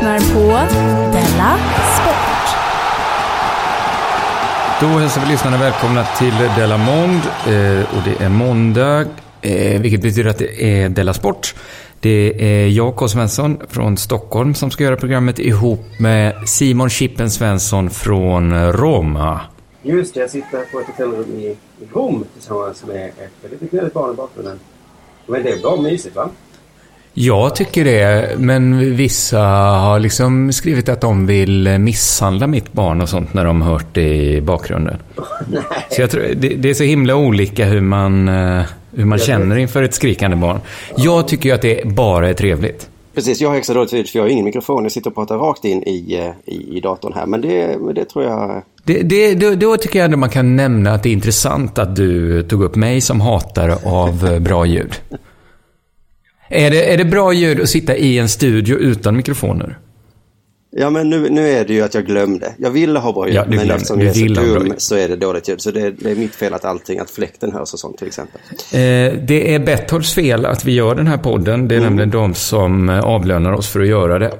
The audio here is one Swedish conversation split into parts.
Lyssnar på Della Sport. Då hälsar vi lyssnarna välkomna till Della Mond. Eh, och det är måndag, eh, vilket betyder att det är Della Sport. Det är jag, K. Svensson, från Stockholm som ska göra programmet ihop med Simon Chippen Svensson från Roma. Just det, jag sitter på ett hotellrum i, Rom tillsammans med ett väldigt gnälligt barn i bakgrunden. Men det är bra mysigt va? Jag tycker det, men vissa har liksom skrivit att de vill misshandla mitt barn och sånt när de hört det i bakgrunden. Nej. Så jag tror, det, det är så himla olika hur man, eh, hur man känner inför ett skrikande barn. Jag tycker ju att det bara är trevligt. Precis, jag har extra dåligt ljud för jag har ingen mikrofon. Jag sitter och pratar rakt in i, eh, i, i datorn här. Men det, det tror jag... Det, det, då, då tycker jag ändå man kan nämna att det är intressant att du tog upp mig som hatare av eh, bra ljud. Är det, är det bra ljud att sitta i en studio utan mikrofoner? Ja men nu, nu är det ju att jag glömde. Jag ville ha bra ljud Ja, men eftersom Du jag är så dum så är det dåligt ljud. Så det, det är mitt fel att allting, att fläkten hörs och sånt till exempel. Eh, det är Betthords fel att vi gör den här podden. Det är nämligen de som eh, avlönar oss för att göra det.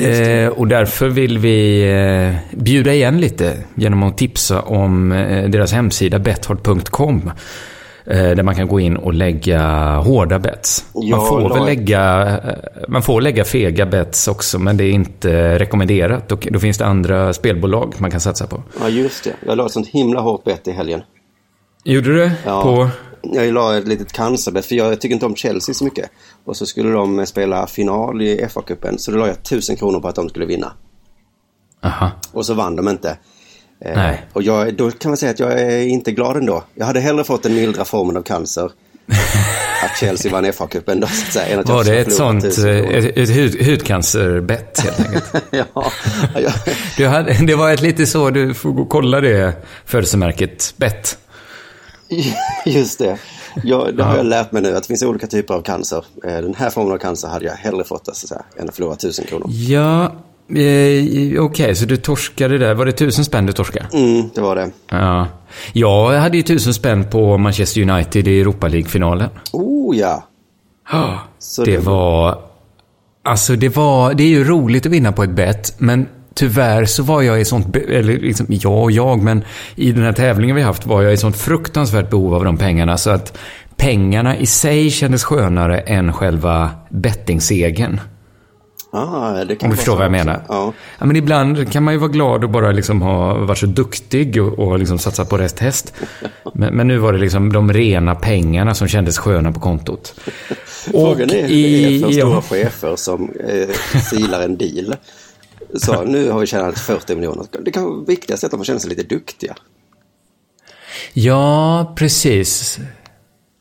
Eh, och därför vill vi eh, bjuda igen lite genom att tipsa om eh, deras hemsida betthard.com. Eh, där man kan gå in och lägga hårda bets. Man, får väl lägga, eh, man får lägga fega bets också, men det är inte rekommenderat. Då, då finns det andra spelbolag man kan satsa på. Ja just det. Jag la ett sånt himla hårt bett i helgen. Gjorde du det? Ja. På... Jag la ett litet cancerbett för jag tycker inte om Chelsea så mycket. Och så skulle de spela final i FA-cupen. Så då la jag tusen kronor på att de skulle vinna. Aha. Och så vann de inte. Eh, Nej. Och jag, då kan man säga att jag är inte glad ändå. Jag hade hellre fått den mildra formen av cancer. att Chelsea vann FA-cupen då så att säga. Att Var det ett sånt tusen eh, ett, ett hud, hudcancerbett helt enkelt? ja, ja, Du hade, det var ett lite så, du får gå och kolla det födelsemärket bett. just det. Jag, det har jag lärt mig nu att det finns olika typer av cancer. Eh, Den här formen av cancer hade jag hellre fått så att säga, än att förlora tusen kronor. Ja, eh, okej, så du torskade där. Var det tusen spänn du torskade? Mm, det var det. Ja. Jag hade ju tusen spänn på Manchester United i Europa League-finalen. Oh ja. Ja, Så det det- var... Alltså det var... Det är ju roligt att vinna på ett bett, men tyvärr så var jag i sånt... Eller liksom, jag och jag, men i den här tävlingen vi haft var jag i sånt fruktansvärt behov av de pengarna så att pengarna i sig kändes skönare än själva bettingsegen. Ah, det kan Om du förstår vad jag menar. Ja. Ja, men ibland kan man ju vara glad och bara liksom ha varit så duktig och, och liksom satsa på rätt häst. Men, men nu var det liksom de rena pengarna som kändes sköna på kontot. Frågan är hur det är för i- stora ja. chefer som eh, silar en deal. Så nu har vi tjänat 40 miljoner. Det kan vara viktigast att de känner sig lite duktiga. Ja, precis.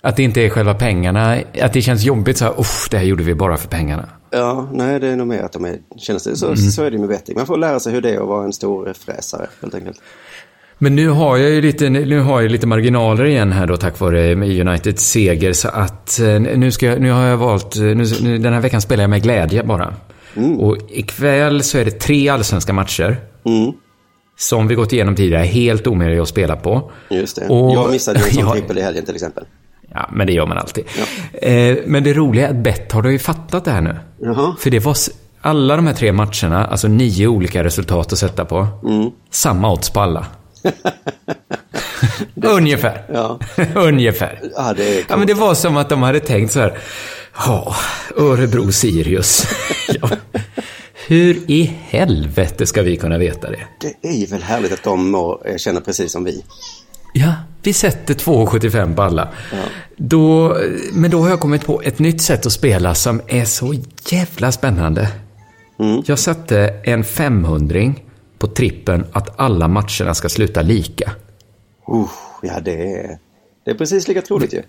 Att det inte är själva pengarna. Att det känns jobbigt så här, det här gjorde vi bara för pengarna. Ja, nej det är nog mer att de är, känner sig, så, Mm. så är det med betting. Man får lära sig hur det är att vara en stor fräsare helt enkelt. Men nu har jag ju lite, nu har jag lite marginaler igen här då tack vare Uniteds seger. Så att eh, nu, ska jag, nu har jag valt, nu, den här veckan spelar jag med glädje bara. Och ikväll så är det tre allsvenska matcher. Mm, Som vi gått igenom tidigare, helt omöjliga att spela på. just det. Och- jag missade ju en sån trippel i helgen till exempel. Ja, men det gör man alltid. Eh, men det roliga är att Bett har ju fattat det här nu. Jaha. För det var alla de här tre matcherna, alltså nio olika resultat att sätta på. Samma odds på alla. Ungefär. Ja. Ungefär. Ja, det Ja, men det var som att de hade tänkt så här. Ja, Örebro-Sirius. ja. Hur i helvete ska vi kunna veta det? Det är ju väl härligt att de mår, känner precis som vi. Ja, vi sätter 2,75 på alla. Då, men då har jag kommit på ett nytt sätt att spela som är så jävla spännande. Jag satte en 500 på trippen att alla matcherna ska sluta lika. Uh, ja, det är, det är precis lika troligt ju.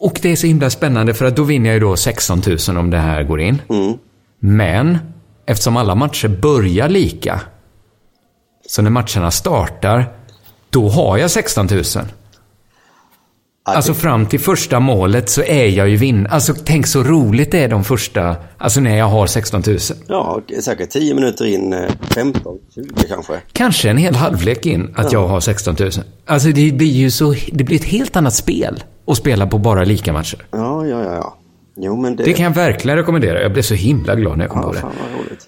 Och det är så himla spännande för att då vinner jag ju då 16 000 om det här går in. Men eftersom alla matcher börjar lika. Så när matcherna startar, då har jag 16 000. Ja, Alltså fram till första målet så är jag ju vinnare. Alltså tänk så roligt det är de första, alltså när jag har 16 000. Ja, säkert 10 minuter in, eh, 15, 20 kanske. Kanske en hel halvlek in att jag har 16 000. Alltså det blir ju så, det blir ett helt annat spel att spela på bara lika matcher. Ja, ja, ja. ja. Jo, men det... Det kan jag verkligen rekommendera. Jag blev så himla glad när jag kom Ja, på det. fan vad roligt.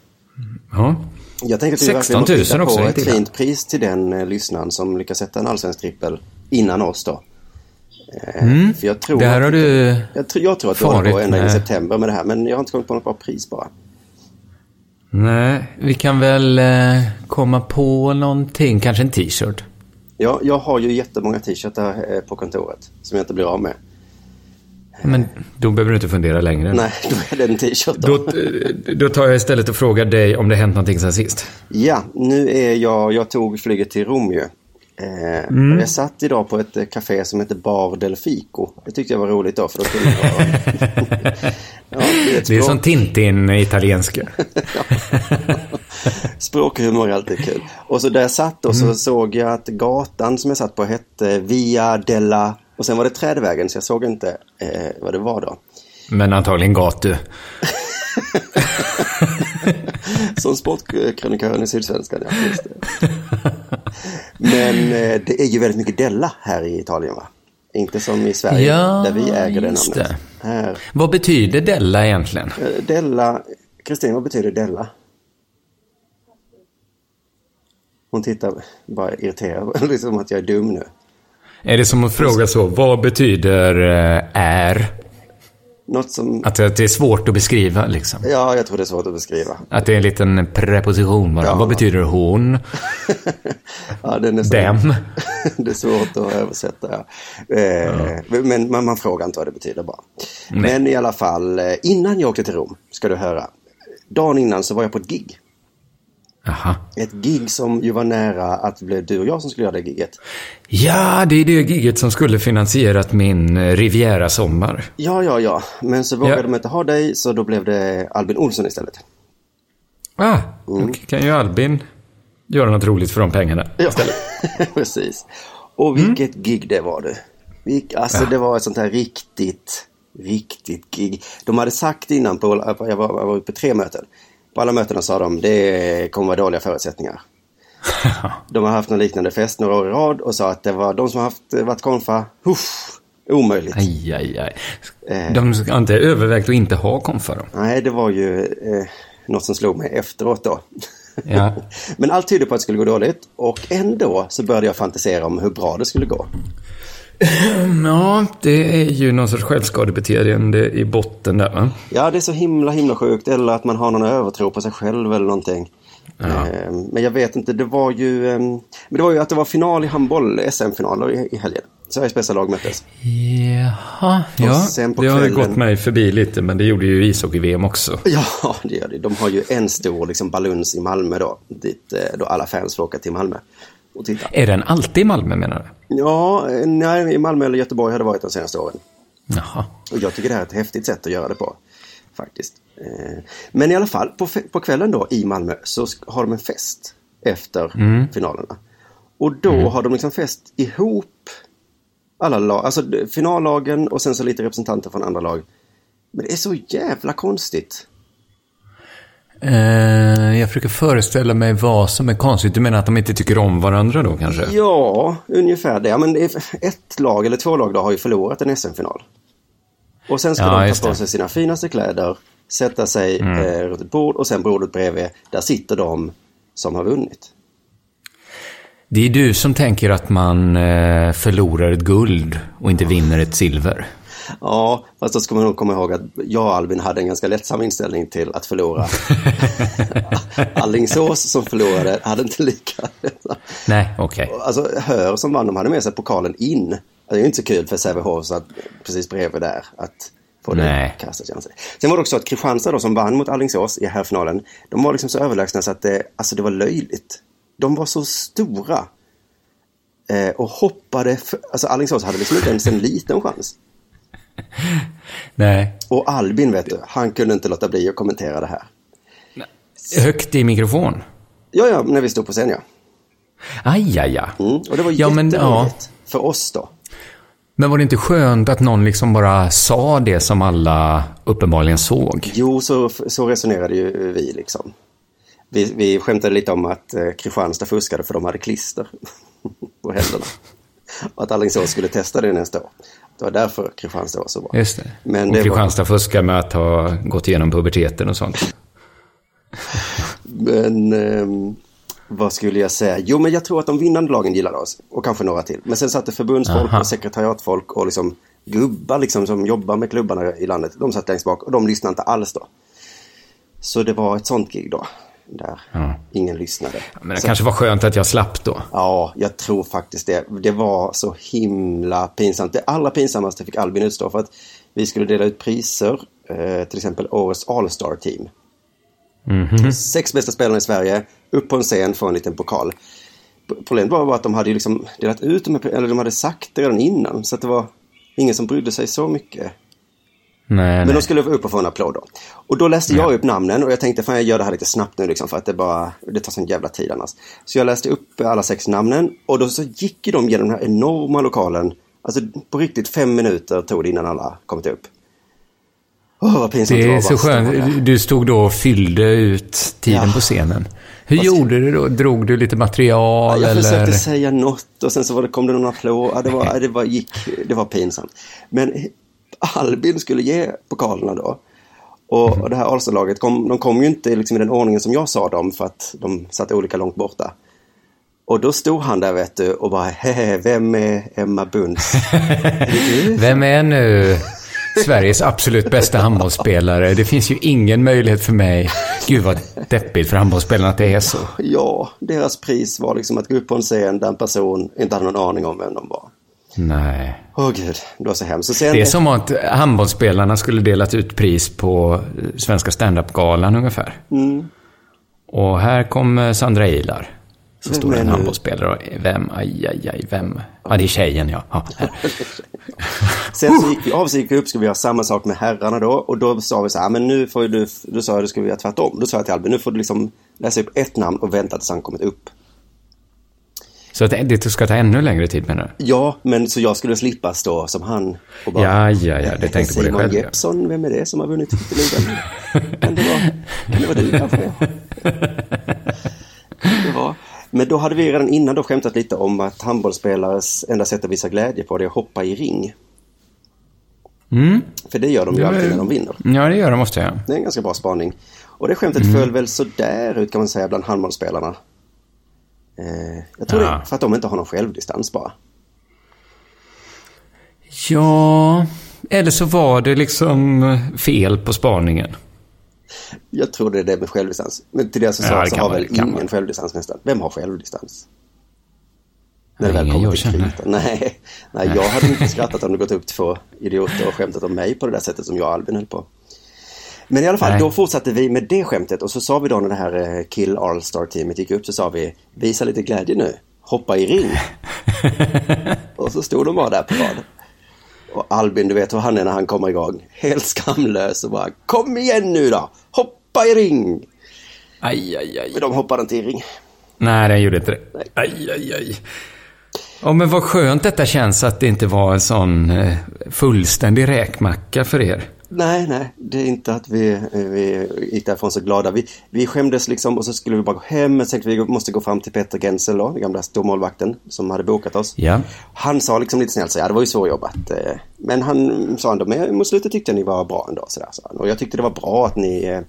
Ja. Jag tänker att vi 16 000 verkligen måste också, på ett fint pris till den eh, lyssnaren som lyckas sätta en allsvensk trippel innan oss då. Eh, För jag tror Mm. Det här har du jag, tror- jag tror att du håller på ända i september med det här, men jag har inte kommit på något bra pris bara. Nej, vi kan väl eh, komma på någonting. Kanske en t-shirt. Jag, jag har ju jättemånga t-shirtar eh, på kontoret som jag inte blir av med. Men då behöver du inte fundera längre. Nej, då är det en t-shirt då. Då, då tar jag istället och frågar dig om det hänt någonting sen sist. Ja, nu är jag, jag tog flyget till Rom ju. Eh, Mm. Jag satt idag på ett eh, café som heter Bar del Fico. Det tyckte jag var roligt då för då kunde jag... ja, det är Det som Tintin-italienska. Språkhumor är alltid kul. Och så där jag satt och så Mm. såg jag att gatan som jag satt på hette Via della... Och sen var det Trädvägen så jag såg inte eh, vad det var då. Men antagligen gatu. Som sportkrönikören i Sydsvenskan, ja. Just det. Men eh, det är ju väldigt mycket Della här i Italien va? Inte som i Sverige Ja, där vi äger det namnet. det. Här, Vad betyder Della egentligen? eh, Della, Kristin vad betyder Della? Hon tittar bara irriterad, liksom att jag är dum nu. Är det som att fråga så, vad betyder eh, är? Något som, Att det är svårt att beskriva liksom. ja jag tror det är svårt att beskriva. Att det är en liten preposition bara. Ja. Vad betyder hon? Ja, det är nästan, Dem? det är svårt att översätta. Ja. Eh, Men man, man frågar inte vad det betyder bara. Men i alla fall, eh, innan jag åkte till Rom, ska du höra. Dagen innan så var jag på ett gig. Aha. Ett gig som ju var nära att det blev du och jag som skulle göra det giget. Ja, det är det giget som skulle finansierat min eh, Riviera-sommar. Ja, ja, ja. Men så vågade Ja. de inte ha dig så då blev det Albin Olsson istället. Ah, Mm. kan ju Albin göra något roligt för de pengarna. Ja, precis. Och vilket gig det var du. Vilk, alltså det var ett sånt här riktigt, riktigt gig. De hade sagt innan på, jag var, jag var på tre möten. På alla mötena sa de det kommer vara dåliga förutsättningar. De har haft någon liknande fest några år i rad och sa att det var de som har haft, varit konfa, uff, omöjligt. Aj, aj, aj. Eh. De har inte övervägt att inte ha konfa då. Nej, det var ju eh, något som slog mig efteråt då. Ja. Men allt tydde på att det skulle gå dåligt och ändå så började jag fantisera om hur bra det skulle gå. Ja, det är ju någon sorts självskadebeteende i botten där va? Ja, det är så himla, himla sjukt. Eller att man har någon övertro på sig själv eller någonting. Eh, Men jag vet inte, det var ju... eh, Men det var ju att det var final i handboll, SM-finaler i, helgen. Sveriges bästa lag möttes. Jaha, ja. Det har kvällen- gått mig förbi lite, men det gjorde ju ishockey-VM också. Ja, det gör det. De har ju en stor liksom, baluns i Malmö då. Dit eh, då alla fans får åka till Malmö och titta. Är den alltid i Malmö menar du? Ja, nej, i Malmö eller Göteborg har det varit de senaste åren. Jaha. Och jag tycker det här är ett häftigt sätt att göra det på. Faktiskt. Eh, Men i alla fall, på, på kvällen då i Malmö så har de en fest efter finalerna. Och då har de liksom fest ihop alla lag, alltså finallagen och sen så lite representanter från andra lag. Men det är så jävla konstigt. Eh, jag försöker föreställa mig vad som är konstigt. Du menar att de inte tycker om varandra då kanske? Ja, ungefär det. Men ett lag eller två lag då har ju förlorat en SM-final. Och sen ska Ja, de ta på sig sina finaste kläder, sätta sig eh, runt ett bord och sen bordet bredvid, där sitter de som har vunnit. Det är du som tänker att man eh, förlorar ett guld och inte vinner ett silver. Ja, fast då ska man nog komma ihåg att jag och Albin hade en ganska lättsam inställning till att förlora. Allingsås som förlorade hade inte lika. Nej, okej. Alltså Hör som vann, de hade med sig pokalen in. Det är ju inte så kul för Sävehof att precis bredvid där att få det kastat. Sen var det också att Kristianstad då som vann mot Alingsås i herrfinalen, de var liksom så överlägsna så att det, alltså det var löjligt. De var så stora. Eh, och hoppade, för, alltså Alingsås hade liksom inte ens en liten chans. Nej. Och Albin vet du, han kunde inte låta bli att kommentera det här. Högt i mikrofon? Ja, ja, när vi stod på scen, ja. Aj, aj, aj. Mm. Och det var Ja, men, jätteroligt. För oss då. Men var det inte skönt att någon liksom bara sa det som alla uppenbarligen såg? Jo, så, så resonerade ju vi liksom. Vi, vi skämtade lite om att eh, Kristianstad fuskade för de hade klister på händerna. Och att Alingsås skulle testa det nästa år. Det var därför Kristianstad var så bra. Just det. Men och det var- Kristianstad fuskar med att ha gått igenom puberteten och sånt. Men ehm, vad skulle jag säga? Jo, men jag tror att de vinnande lagen gillade oss. Och kanske några till. Men sen satt det förbundsfolk Aha. och sekretariatfolk och liksom gubbar liksom som jobbar med klubbarna i landet. De satt längst bak och de lyssnade inte alls då. Så det var ett sånt gig då. Där ingen lyssnade. Men det Så- kanske var skönt att jag slapp då. Ja, jag tror faktiskt det. Det var så himla pinsamt. Det allra pinsammaste fick Albin utstå för att vi skulle dela ut priser. Eh, till exempel årets All-Star Team. Sex bästa spelarna i Sverige, upp på en scen, få en liten pokal. Problemet var att de hade liksom delat ut dem, eller de hade sagt det redan innan. Så att det var ingen som brydde sig så mycket. Nej, Men nej. de skulle upp och få en applåd då. Och då läste jag upp namnen och jag tänkte fan jag gör det här lite snabbt nu liksom för att det bara, det tar sån jävla tid annars. Så jag läste upp alla sex namnen och då så gick ju de genom den här enorma lokalen. Alltså på riktigt fem minuter tog det innan alla kommit upp. Åh vad pinsamt Det var är så skönt. Du stod då och fyllde ut tiden Ja. på scenen. Hur gjorde du då? Drog du lite material Jag eller? försökte säga något och sen så var det, kom det någon applåd. Ja, det, var, det, var, gick, det var pinsamt. Men Albin skulle ge pokalerna då. Och, och det här Alstad-laget, kom, de kom ju inte liksom i den ordningen som jag sa dem för att de satt olika långt borta. Och då stod han där vet du och bara, hehe, vem är Emma Bunds? Vem är nu Sveriges absolut bästa handbollsspelare? Det finns ju ingen möjlighet för mig. Gud vad deppigt för handbollsspelarna att det är så. Ja, deras pris var liksom att gå upp på en scen där en person inte hade någon aning om vem de var. Nej. Åh gud, det var så hemskt. Sen, Det är som att handbollsspelarna skulle delat ut pris på Svenska standup-galan ungefär. Mm. Och här kom Sandra Ilar. Så är en handbollsspelare och vem, aj, aj, aj, vem? Ja, det är tjejen ja. ja. Sen så gick vi av, så gick vi upp, skulle vi göra samma sak med herrarna då. Och då sa vi så här, men nu får du, då sa jag, då ska vi göra tvärtom. Då sa jag till Albin, nu får du liksom läsa upp ett namn och vänta tills han kommit upp. Så att det ska ta ännu längre tid menar du? Ja, men så jag skulle slippa stå som han och bara... Ja, ja, ja, det tänkte på dig Simon själv. ja. Jeppsson, vem är det som har vunnit titelligan? kan, det vara, kan det vara du kanske? var. Men då hade vi redan innan då skämtat lite om att handbollsspelares enda sätt att visa glädje på det är att hoppa i ring. Mm. För det gör de ju Ja, alltid ja. när de vinner. Ja, det gör de måste jag. Det är en ganska bra spaning. Och det skämtet Mm. föll väl sådär ut kan man säga bland handbollsspelarna. Eh, jag tror Ja. det för att de inte har någon självdistans bara. Ja, eller så var det liksom fel på spaningen. Jag tror det är det med självdistans. Men till det så, Ja, så kan har vara, väl ingen vara. självdistans nästan. Vem har självdistans? När det väl kommer jag till kritan. Nej, nej, jag hade inte skrattat om det gått upp två idioter och skämtat om mig på det där sättet som jag och Albin höll på. Men i alla fall, Nej. då fortsatte vi med det skämtet och så sa vi då när det här eh, Kill All-Star-teamet gick upp så sa vi Visa lite glädje nu, hoppa i ring. och så stod de bara där på rad. Och Albin, du vet hur han är när han kommer igång. Helt skamlös och bara Kom igen nu då, hoppa i ring. Aj, aj, aj. Men de hoppade inte i ring. Nej, den gjorde inte det. Nej. Aj, aj, aj. Ja, men vad skönt detta känns att det inte var en sån eh, fullständig räkmacka för er. Nej, nej, det är inte att vi, vi gick därifrån så glada. Vi, vi skämdes liksom och så skulle vi bara gå hem. Men så tänkte vi måste gå fram till Peter Gensel då, den gamla stormålvakten som hade bokat oss. Ja. Han sa liksom lite snällt så ja det var ju så jobbat. eh, Men han sa ändå, men mot slutet tyckte jag ni var bra ändå. Så där, han. Och jag tyckte det var bra att ni eh,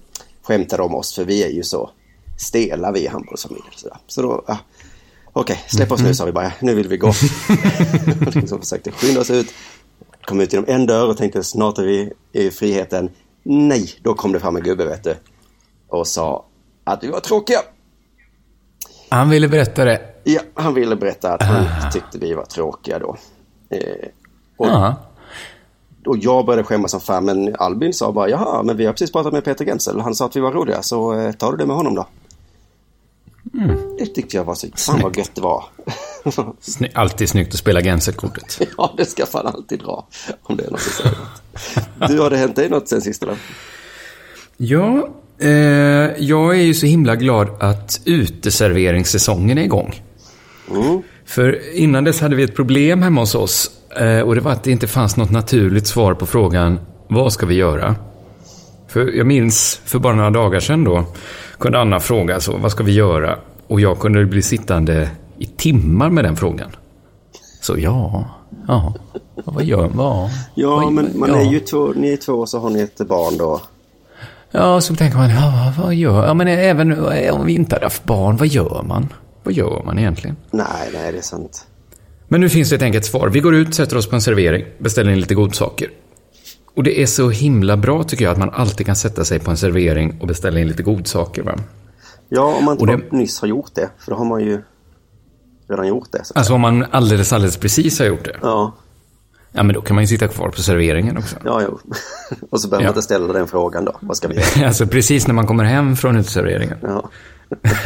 skämtade om oss för vi är ju så stela vi i handbollsfamiljen. Så, där. så då, ja, okej, släpp oss nu sa vi bara, nu vill vi gå. liksom försökte skynda oss ut. Kom ut genom en dörr och tänkte snart är vi i friheten. Nej, då kom det fram en gubbe vet du. Och sa att vi var tråkiga. Han ville berätta det. Ja, han ville berätta att han tyckte vi var tråkiga då. Eh, och, Ja. och jag började skämmas som fan, men Albin sa bara jaha, men vi har precis pratat med Peter Gensel. Han sa att vi var roliga, så eh, tar du det med honom då. Det tyckte jag var så, fan vad gött det var. Sny- Alltid snyggt att spela Genser-kortet. ja, det ska fan alltid dra. Om det är något som säger. Du, har det hänt dig något sen sist? Ja, eh, jag är ju så himla glad att uteserveringssäsongen är igång. För innan dess hade vi ett problem hemma hos oss. eh, Och det var att det inte fanns något naturligt svar på frågan vad ska vi göra? För jag minns för bara några dagar sedan då kunde Anna fråga så, vad ska vi göra? Och jag kunde bli sittande i timmar med den frågan. Så ja, ja, vad gör man? Ja, vad, men man ja. är ju två, ni är två och så har ni ett barn då. Ja, så tänker man, ja, vad gör Ja, men även om vi inte hade haft barn, vad gör man? Vad gör man egentligen? Nej, nej, det är sant. Men nu finns det ett enkelt svar. Vi går ut, sätter oss på en servering, beställer in lite godsaker. Och det är så himla bra tycker jag att man alltid kan sätta sig på en servering och beställa in lite godsaker. Va? Ja, om man inte det- nyss har gjort det. För då har man ju redan gjort det. Så. Alltså om man alldeles, alldeles precis har gjort det. Ja, Ja, men då kan man ju sitta kvar på serveringen också. ja, jo. och så behöver Ja. man inte ställa den frågan då. Vad ska vi göra? Alltså precis när man kommer hem från uteserveringen. Ja.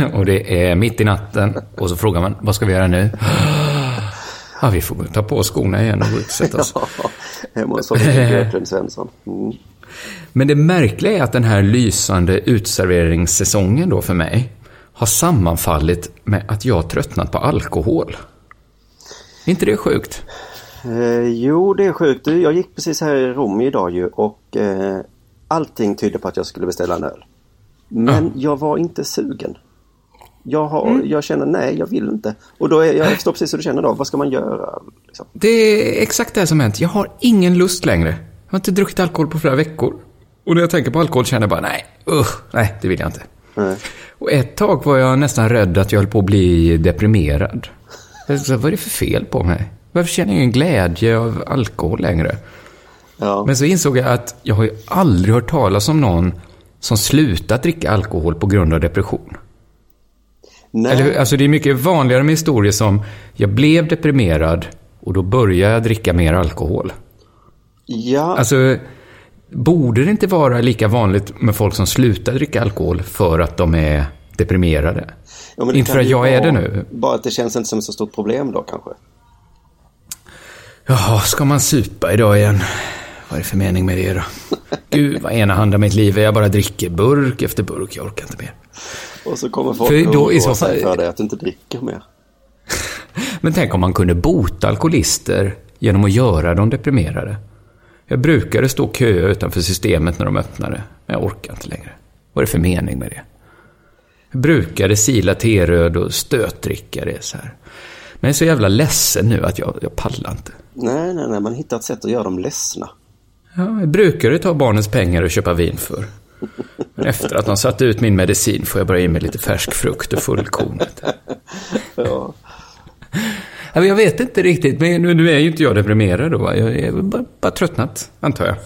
och det är mitt i natten. Och så frågar man, vad ska vi göra nu? Ja, vi får ta på skorna igen och gå ut och sätta oss. Hemma hos Björklund Svensson. Mm. Men det märkliga är att den här lysande utserveringssäsongen då för mig har sammanfallit med att jag har tröttnat på alkohol. Är inte det sjukt? Eh, jo, det är sjukt. Du, Jag gick precis här i Rom idag ju och eh, allting tydde på att jag skulle beställa en öl. Men jag var inte sugen. Jag, har, jag känner nej, jag vill inte. Och då är jag förstår precis hur du känner då. Vad ska man göra? Liksom? Det är exakt det som hänt. Jag har ingen lust längre. Jag har inte druckit alkohol på flera veckor. Och när jag tänker på alkohol känner jag bara, nej, usch, nej, det vill jag inte. Nej. Och ett tag var jag nästan rädd att jag höll på att bli deprimerad. Sa, Vad är det för fel på mig? Varför känner jag ingen glädje av alkohol längre? Ja. Men så insåg jag att jag har ju aldrig hört talas om någon som slutat dricka alkohol på grund av depression. nej. Eller, alltså det är mycket vanligare med historier som jag blev deprimerad och då började jag dricka mer alkohol. Ja, Alltså, borde det inte vara lika vanligt med folk som slutar dricka alkohol för att de är deprimerade? ja, inte för att jag är det nu. Bara att det känns inte som ett så stort problem då kanske. Jaha, ska man supa idag igen? Vad är det för mening med det då? Gud, vad enahanda mitt liv är. Jag bara dricker burk efter burk. Jag orkar inte mer. Och så kommer folk För då i så fall- för dig att du inte dricker mer. Men tänk om man kunde bota alkoholister genom att göra dem deprimerade. Jag brukade stå och köa utanför systemet när de öppnade, men jag orkar inte längre. Vad är det för mening med det? Jag brukade sila teröd och stötdricka det så här. Men jag är så jävla ledsen nu att jag, jag pallar inte. Nej, nej, nej. Man hittar ett sätt att göra dem ledsna. Ja, jag brukade ta barnens pengar och köpa vin för. Men efter att de satt ut min medicin får jag bara i mig lite färsk frukt och fullkornet. Ja. Jag vet inte riktigt, men nu, är ju inte jag deprimerad då. Jag är bara, bara tröttnat, antar jag.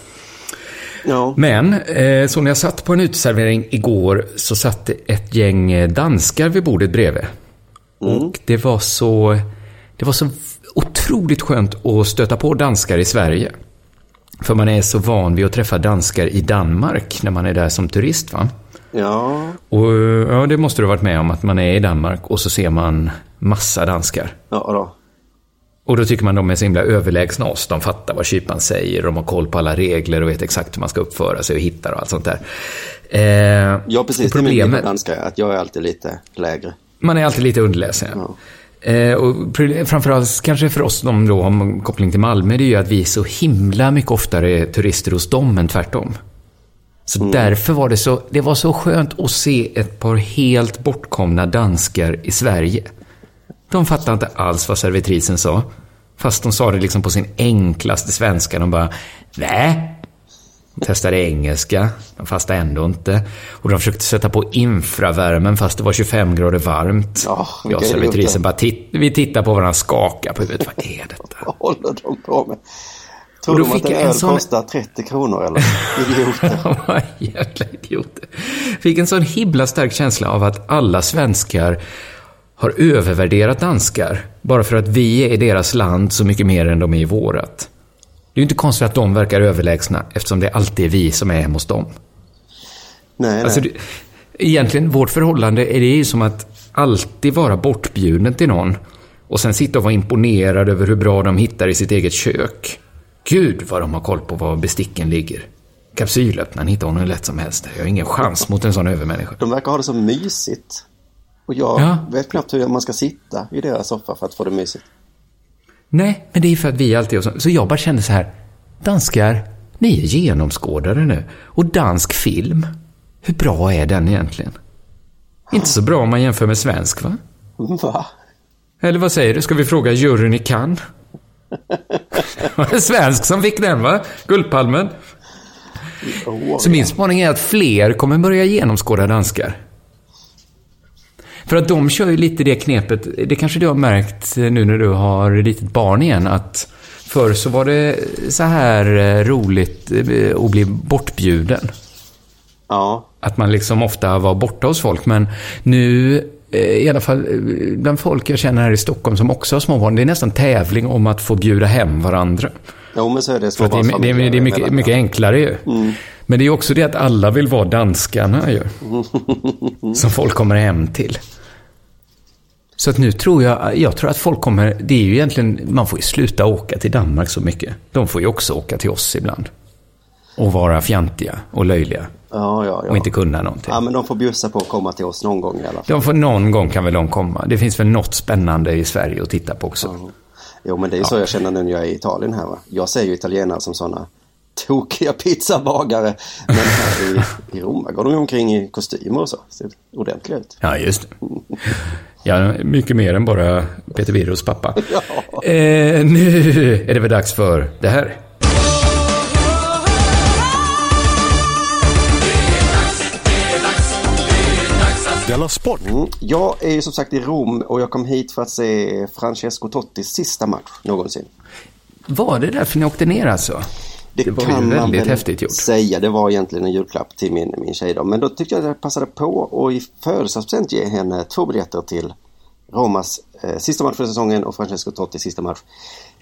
Ja. Men, eh, så när jag satt på en uteservering igår så satt ett gäng eh, danskar vid bordet bredvid. Och det var så... Det var så otroligt skönt att stöta på danskar i Sverige. För man är så van vid att träffa danskar i Danmark när man är där som turist, va? Ja. Och ja, det måste du ha varit med om, att man är i Danmark och så ser man massa danskar. Ja, då. Och då tycker man de är så himla överlägsna oss. De fattar vad kypan säger, de har koll på alla regler och vet exakt hur man ska uppföra sig och hittar och allt sånt där. Eh, Ja, precis. och Det är min problemet, danska. Att jag är alltid lite lägre. man är alltid lite underlägsen. Ja. Eh, och framförallt kanske för oss som då har koppling till Malmö, det är ju att vi är så himla mycket oftare är turister hos dem än tvärtom. Så därför var det så, det var så skönt att se ett par helt bortkomna danskar i Sverige. De fattade inte alls vad servitrisen sa. Fast de sa det liksom på sin enklaste svenska. De bara, nej. De testade engelska. De fastade ändå inte. Och de försökte sätta på infravärmen fast det var 25 grader varmt. Ja, jag och servitrisen bara titt, vi tittar på varandra skakar på huvudet. Vad är detta? Vad håller de på med? Tror de att en öl sån- kostar 30 kronor eller? Idioter. Vad jävla idioter. Fick en sån himla stark känsla av att alla svenskar har övervärderat danskar. Bara för att vi är i deras land så mycket mer än de är i vårat. Det är ju inte konstigt att de verkar överlägsna eftersom det alltid är vi som är hemma hos dem. Nej, nej. Alltså, det, egentligen, vårt förhållande är det ju som att alltid vara bortbjuden till någon och sen sitta och vara imponerad över hur bra de hittar i sitt eget kök. Gud vad de har koll på var besticken ligger. Kapsylöppnaren hittar hon hur lätt som helst. Jag har ingen chans mot en sån övermänniska. De verkar ha det så mysigt. Och jag Ja. vet knappt hur man ska sitta i deras soffa för att få det mysigt. Nej, men det är för att vi alltid är så. Så jag bara kände så här. Danskar, ni är genomskådare nu. Och dansk film, hur bra är den egentligen? Inte så bra om man jämför med svensk, va? Va? Eller vad säger du? Ska vi fråga juryn i Cannes? Var det svensk som fick den, va? Guldpalmen. Oh, Så min spaning är att fler kommer börja genomskåda danskar. För att de kör ju lite det knepet, det kanske du har märkt nu när du har litet barn igen, att förr så var det så här eh, roligt eh, att bli bortbjuden. Ja, Att man liksom ofta var borta hos folk, men nu eh, i alla fall eh, bland folk jag känner här i Stockholm som också har småbarn, det är nästan tävling om att få bjuda hem varandra. jo men så är det För det, är, det, är, det är mycket, mycket enklare ju. Men det är också det att alla vill vara danskarna ju. Som folk kommer hem till. Så att nu tror jag, jag tror att folk kommer, det är ju egentligen, man får ju sluta åka till Danmark så mycket. De får ju också åka till oss ibland. Och vara fjantiga och löjliga. Ja, ja, ja. Och inte kunna någonting. Ja, men de får bjussa på att komma till oss någon gång i alla fall. De får, någon gång kan väl de komma. Det finns väl något spännande i Sverige att titta på också. Jo, men det är ju så jag känner nu när jag är i Italien här. Va? Jag ser ju italienare som sådana tokiga pizzabagare. Men här i, i Roma går de omkring i kostymer och så. Ser ordentliga ut. Ja, just det. Ja, mycket mer än bara Peter Birros pappa. Ja. Eh, nu är det väl dags för det här. Della Sport! Mm. Jag är ju som sagt i Rom och jag kom hit för att se Francesco Tottis sista match någonsin. Var det därför ni åkte ner alltså? Det, var ju man väldigt väl häftigt gjort. säga. Det var egentligen en julklapp till min, min tjej då. Men då tyckte jag att jag passade på och i födelsedagspresent ge henne två biljetter till Romas eh, sista match för säsongen och Francesco Tottis sista match.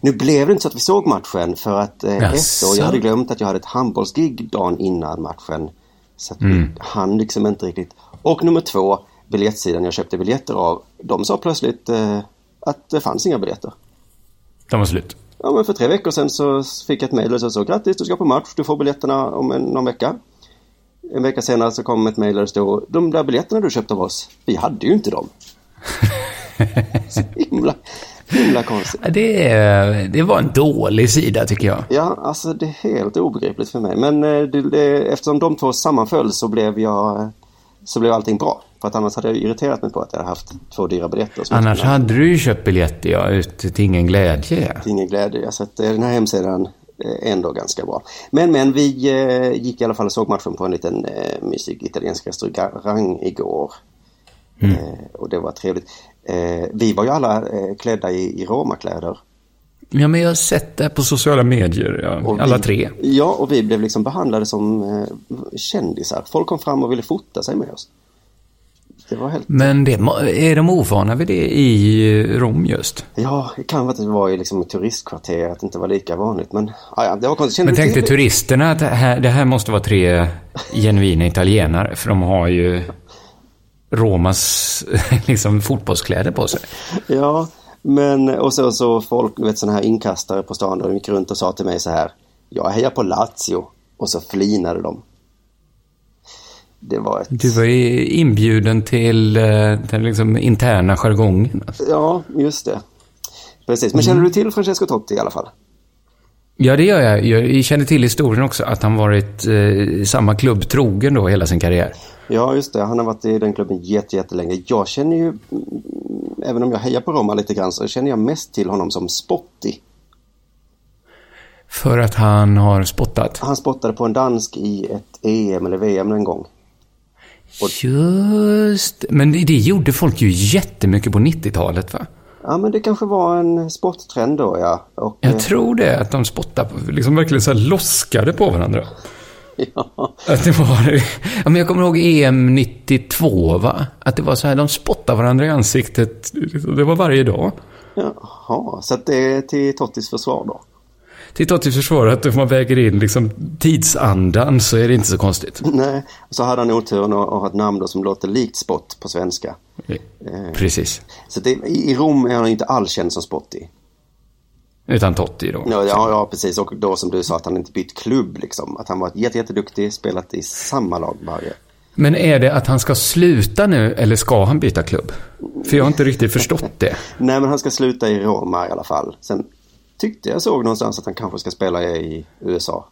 Nu blev det inte så att vi såg matchen för att eh, ett år, jag hade glömt att jag hade ett handbollsgig dagen innan matchen. Så att Mm. vi hann liksom inte riktigt. Och nummer två, biljettsidan jag köpte biljetter av. De sa plötsligt eh, att det fanns inga biljetter. De var slut. Ja, men för tre veckor sedan så fick jag ett mejl och så, så grattis, du ska på match, du får biljetterna om en, någon vecka. En vecka senare så kom ett mejl där det stod, de där biljetterna du köpte av oss, vi hade ju inte dem. så himla, himla konstigt. Det, det var en dålig sida tycker jag. Ja, alltså det är helt obegripligt för mig. Men eh, det, det, eftersom de två sammanföll så blev jag, så blev allting bra. För att annars hade jag irriterat mig på att jag hade haft två dyra biljetter. Annars hade du ju köpt biljetter, ja, ut till ingen glädje. till ingen glädje. Så att eh, den här hemsidan är ändå ganska bra. Men men vi eh, gick i alla fall och såg matchen på en liten eh, mysig italiensk restaurang igår. Eh, och det var trevligt. Eh, vi var ju alla eh, klädda i, i romakläder. Ja, men jag har sett det på sociala medier, ja. Alla vi, tre. Ja, och vi blev liksom behandlade som kändisar. Folk kom fram och ville fota sig med oss. Det var helt... Men det, är de ovana vid det i Rom just? Ja, det kan vara att det var i liksom turistkvarter, att det inte var lika vanligt. Men ja, det var konstigt. Men tänkte till- turisterna att det här, det här måste vara tre genuina italienare, för de har ju Romas liksom, fotbollskläder på sig. Ja, men och så, så folk, vet sådana här inkastare på stan, de gick runt och sa till mig så här. Jag hejar på Lazio. Och så flinade de. Det var ett... Du var ju inbjuden till eh, den liksom interna jargongen. Ja, just det. Precis. Men känner du till Francesco Totti i alla fall? Ja, det gör jag. Jag känner till historien också, att han varit eh, samma klubb trogen då hela sin karriär. Ja, just det. Han har varit i den klubben jätte, jättelänge. Jag känner ju, mm, även om jag hejar på Roma lite grann, så känner jag mest till honom som Spotty. För att han har spottat. Han spottade på en dansk i ett EM eller VM en gång. Just Men det, gjorde folk ju jättemycket på 90-talet, va? Ja, men det kanske var en sporttrend då, ja. Och, Jag eh, tror det, att de spottade, liksom verkligen så här loskade på varandra. ja. Att det var, ja, men jag kommer ihåg EM 92, va? Att det var så här, de spottade varandra i ansiktet. Det var varje dag. Jaha, så att det är till Tottis försvar då? Till Tottis försvar, att om man väger in liksom tidsandan så är det inte så konstigt. Nej, och så hade han oturen att ha ett namn då som låter likt Spott på svenska. Precis. Så det, i i Rom är han inte alls känd som Spotty. Utan Totti då. Ja, ja, ja, precis. Och då som du sa att han inte bytt klubb liksom. Att han var jätte, jätteduktig, spelat i samma lag varje. Men är det att han ska sluta nu eller ska han byta klubb? För jag har inte riktigt förstått det. Nej, men han ska sluta i Roma i alla fall. Sen tyckte jag såg någonstans att han kanske ska spela i USA.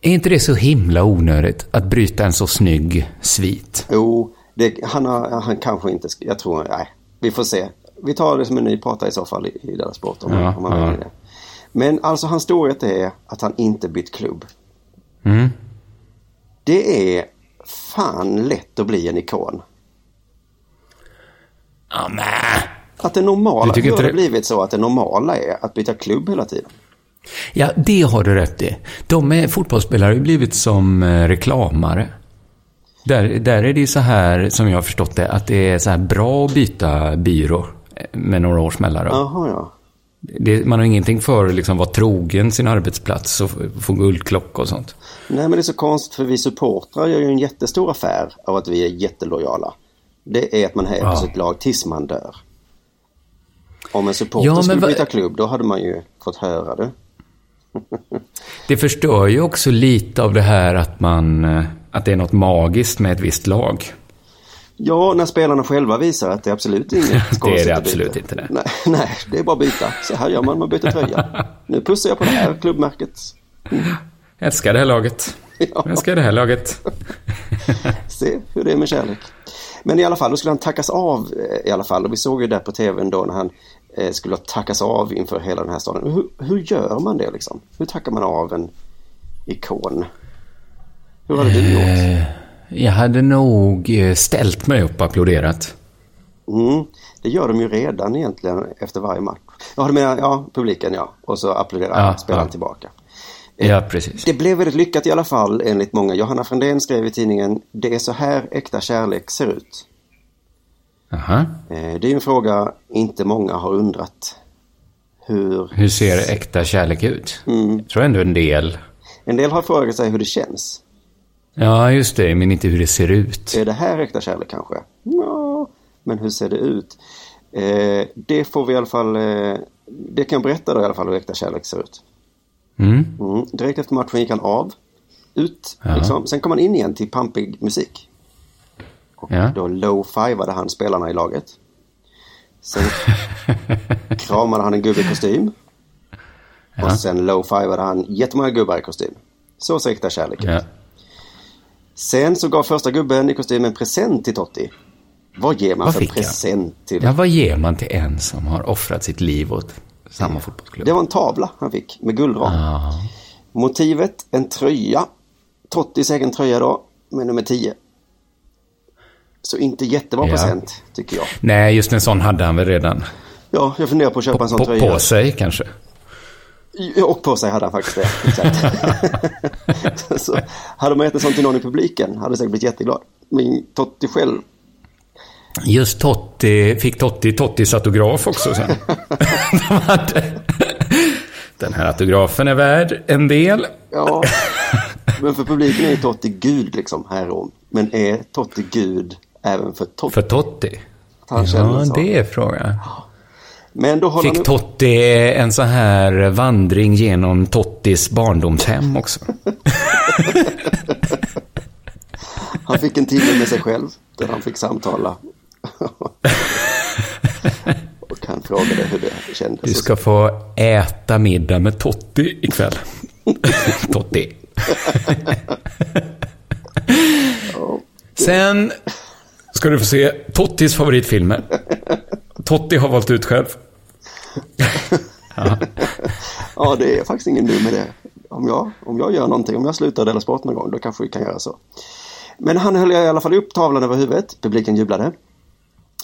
Är inte det så himla onödigt att bryta en så snygg svit? Jo, det, han, har, han kanske inte ska, jag tror, nej, vi får se. Vi tar det som en ny prata i så fall i, i deras sport om, Ja, om man ja. väljer det. Men alltså hans storhet är att han inte bytt klubb. Mm. Det är fan lätt att bli en ikon. Ja, men. Att det normala, hur har det blivit så att det normala är att byta klubb hela tiden? Ja, det har du rätt i. De är fotbollsspelare har ju blivit som eh, reklamare. Där, där är det så här, som jag har förstått det, att det är så här bra att byta byrå eh, med några års mellanrum. Jaha, ja. Det, man har ingenting för att liksom vara trogen sin arbetsplats och få guldklocka och sånt. Nej, men det är så konstigt för vi supportrar gör ju en jättestor affär av att vi är jättelojala. Det är att man hejar på Ja. sitt lag tills man dör. Om en supporter Ja, skulle vad- byta klubb, då hade man ju fått höra det. Det förstör ju också lite av det här att man, eh, att det är något magiskt med ett visst lag. Ja, när spelarna själva visar att det är absolut inget Det är konstigt det absolut inte det. Nej, nej, det är bara att byta. Så här gör man, man byter tröja. Nu pussar jag på det här klubbmärket. Jag älskar det här laget. Ja. Jag älskar det här laget. Se hur det är med kärlek. Men i alla fall, då skulle han tackas av eh, i alla fall. Och vi såg ju där på tvn då när han skulle tackas av inför hela den här staden. Hur, hur gör man det liksom? Hur tackar man av en ikon? Hur hade du gjort? Eh, Jag hade nog eh, ställt mig upp och applåderat. Mm, det gör de ju redan egentligen efter varje match. Ja, du menar, ja, publiken ja. Och så applåderar Ja, spelaren ja. tillbaka. Ja, precis. Det blev väldigt lyckat i alla fall enligt många. Johanna Frändén skrev i tidningen Det är så här äkta kärlek ser ut. Aha. Eh, Det är en fråga inte många har undrat. Hur... Hur ser äkta kärlek ut? Jag tror ändå en del. En del har frågat sig hur det känns. Ja, just det, men inte hur det ser ut. Är det här äkta kärlek kanske? Ja, men hur ser det ut? Eh, det får vi i alla fall... Eh, det kan jag berätta då i alla fall hur äkta kärlek ser ut. Mm. Mm. Direkt efter matchen gick han av. Ut, Ja. liksom. Sen kom han in igen till pampig musik. Och Ja. då low-fivade han spelarna i laget. Sen kramade han en gubbe i kostym. Ja. Och sen low-fivade han jättemånga gubbar i kostym. Så ser äkta kärlek ut. Ja. Sen så gav första gubben i kostym en present till Totti. Vad ger man Vad för present till? ja, vad ger man till en som har offrat sitt liv åt samma fotbollsklubb? Det var en tavla han fick med guldram. Ja. Motivet en tröja. Tottis egen tröja då med nummer 10. Så inte jättebra Ja. present tycker jag. Nej, just en sån hade han väl redan. Ja, jag funderar på att köpa en sån På, tröja. på sig kanske. Och på sig hade han faktiskt det. Exakt. så hade man gett en sån till någon i publiken hade säkert blivit jätteglad. Men Totti själv. Just Totti, fick Totti Tottis autograf också sen. Den här autografen är värd en del. Ja, men för publiken är Totti Gud liksom här i Rom. Men är Totti Gud även för Totti? För Totti? Han Ja, det är frågan. Men då Fick han... Totti en så här vandring genom Tottis barndomshem också? Han fick en timme med sig själv där han fick samtala. och han frågade hur det kändes. Du ska få äta middag med Totti ikväll. Totti. Sen ska du få se Tottis favoritfilmer. Totti har valt ut själv. Ja, det är faktiskt ingen dum idé. Om jag, om jag gör någonting, om jag slutar dela sport någon gång, då kanske vi kan göra så. Men han höll i alla fall upp tavlan över huvudet. Publiken jublade.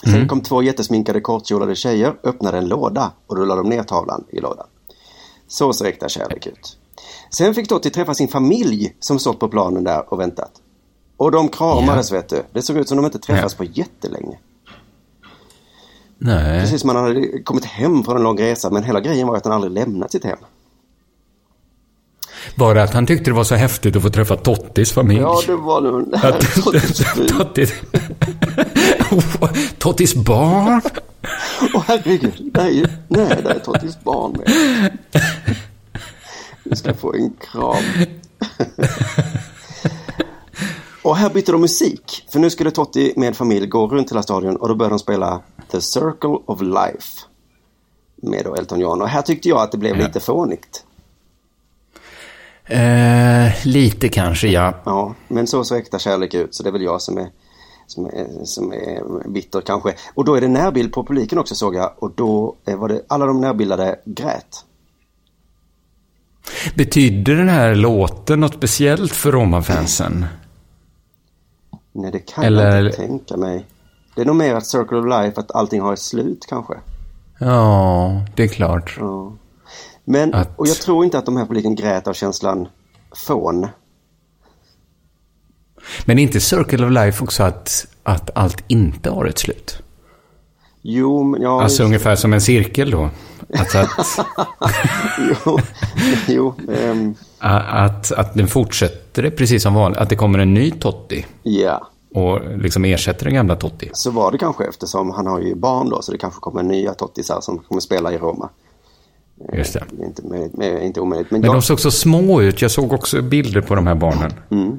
Sen kom två jättesminkade kortkjolade tjejer, öppnade en låda och rullade de ner tavlan i lådan. Så ser äkta kärlek ut. Sen fick Totti träffa sin familj som stått på planen där och väntat. Och de kramades vet du. Det såg ut som de inte träffats på jättelänge. Nej. Precis som han hade kommit hem från en lång resa men hela grejen var att han aldrig lämnat sitt hem. Bara att han tyckte det var så häftigt att få träffa Tottis familj. Ja, det var nog... Tottis. Tottis... Tottis barn. Åh herregud, det är ju, nej, det är Tottis barn med. Du ska få en kram. Och här bytte de musik. För nu skulle Totti med familj gå runt hela stadion och då började de spela The Circle of Life. Med då Elton John. Och här tyckte jag att det blev Ja. lite fånigt. Eh, lite kanske, ja. Ja, men så så äkta kärlek ut. Så det är väl jag som är, som är, som är bitter kanske. Och då är det närbild på publiken också såg jag. Och då eh, var det alla de närbildade grät. Betyder den här låten något speciellt för Roma-fansen? Nej, det kan Eller- jag inte tänka mig. Det är nog mer att Circle of Life, att allting har ett slut kanske. Ja, det är klart. Ja. Men, Att- och jag tror inte att de här publiken grät av känslan fån. Men inte Circle of Life också att, att allt inte har ett slut? Jo, men ja, Alltså ungefär som en cirkel då. Alltså att, jo, jo ehm, att, att den fortsätter det precis som vanligt. Att det kommer en ny Totti ja. och liksom ersätter den gamla Totti. Så var det kanske eftersom han har ju barn då så det kanske kommer nya tottisar som kommer spela i Roma. Just det. Det är inte, möjligt, men- inte omöjligt. Men, Men jag, de såg så små ut. Jag såg också bilder på de här barnen.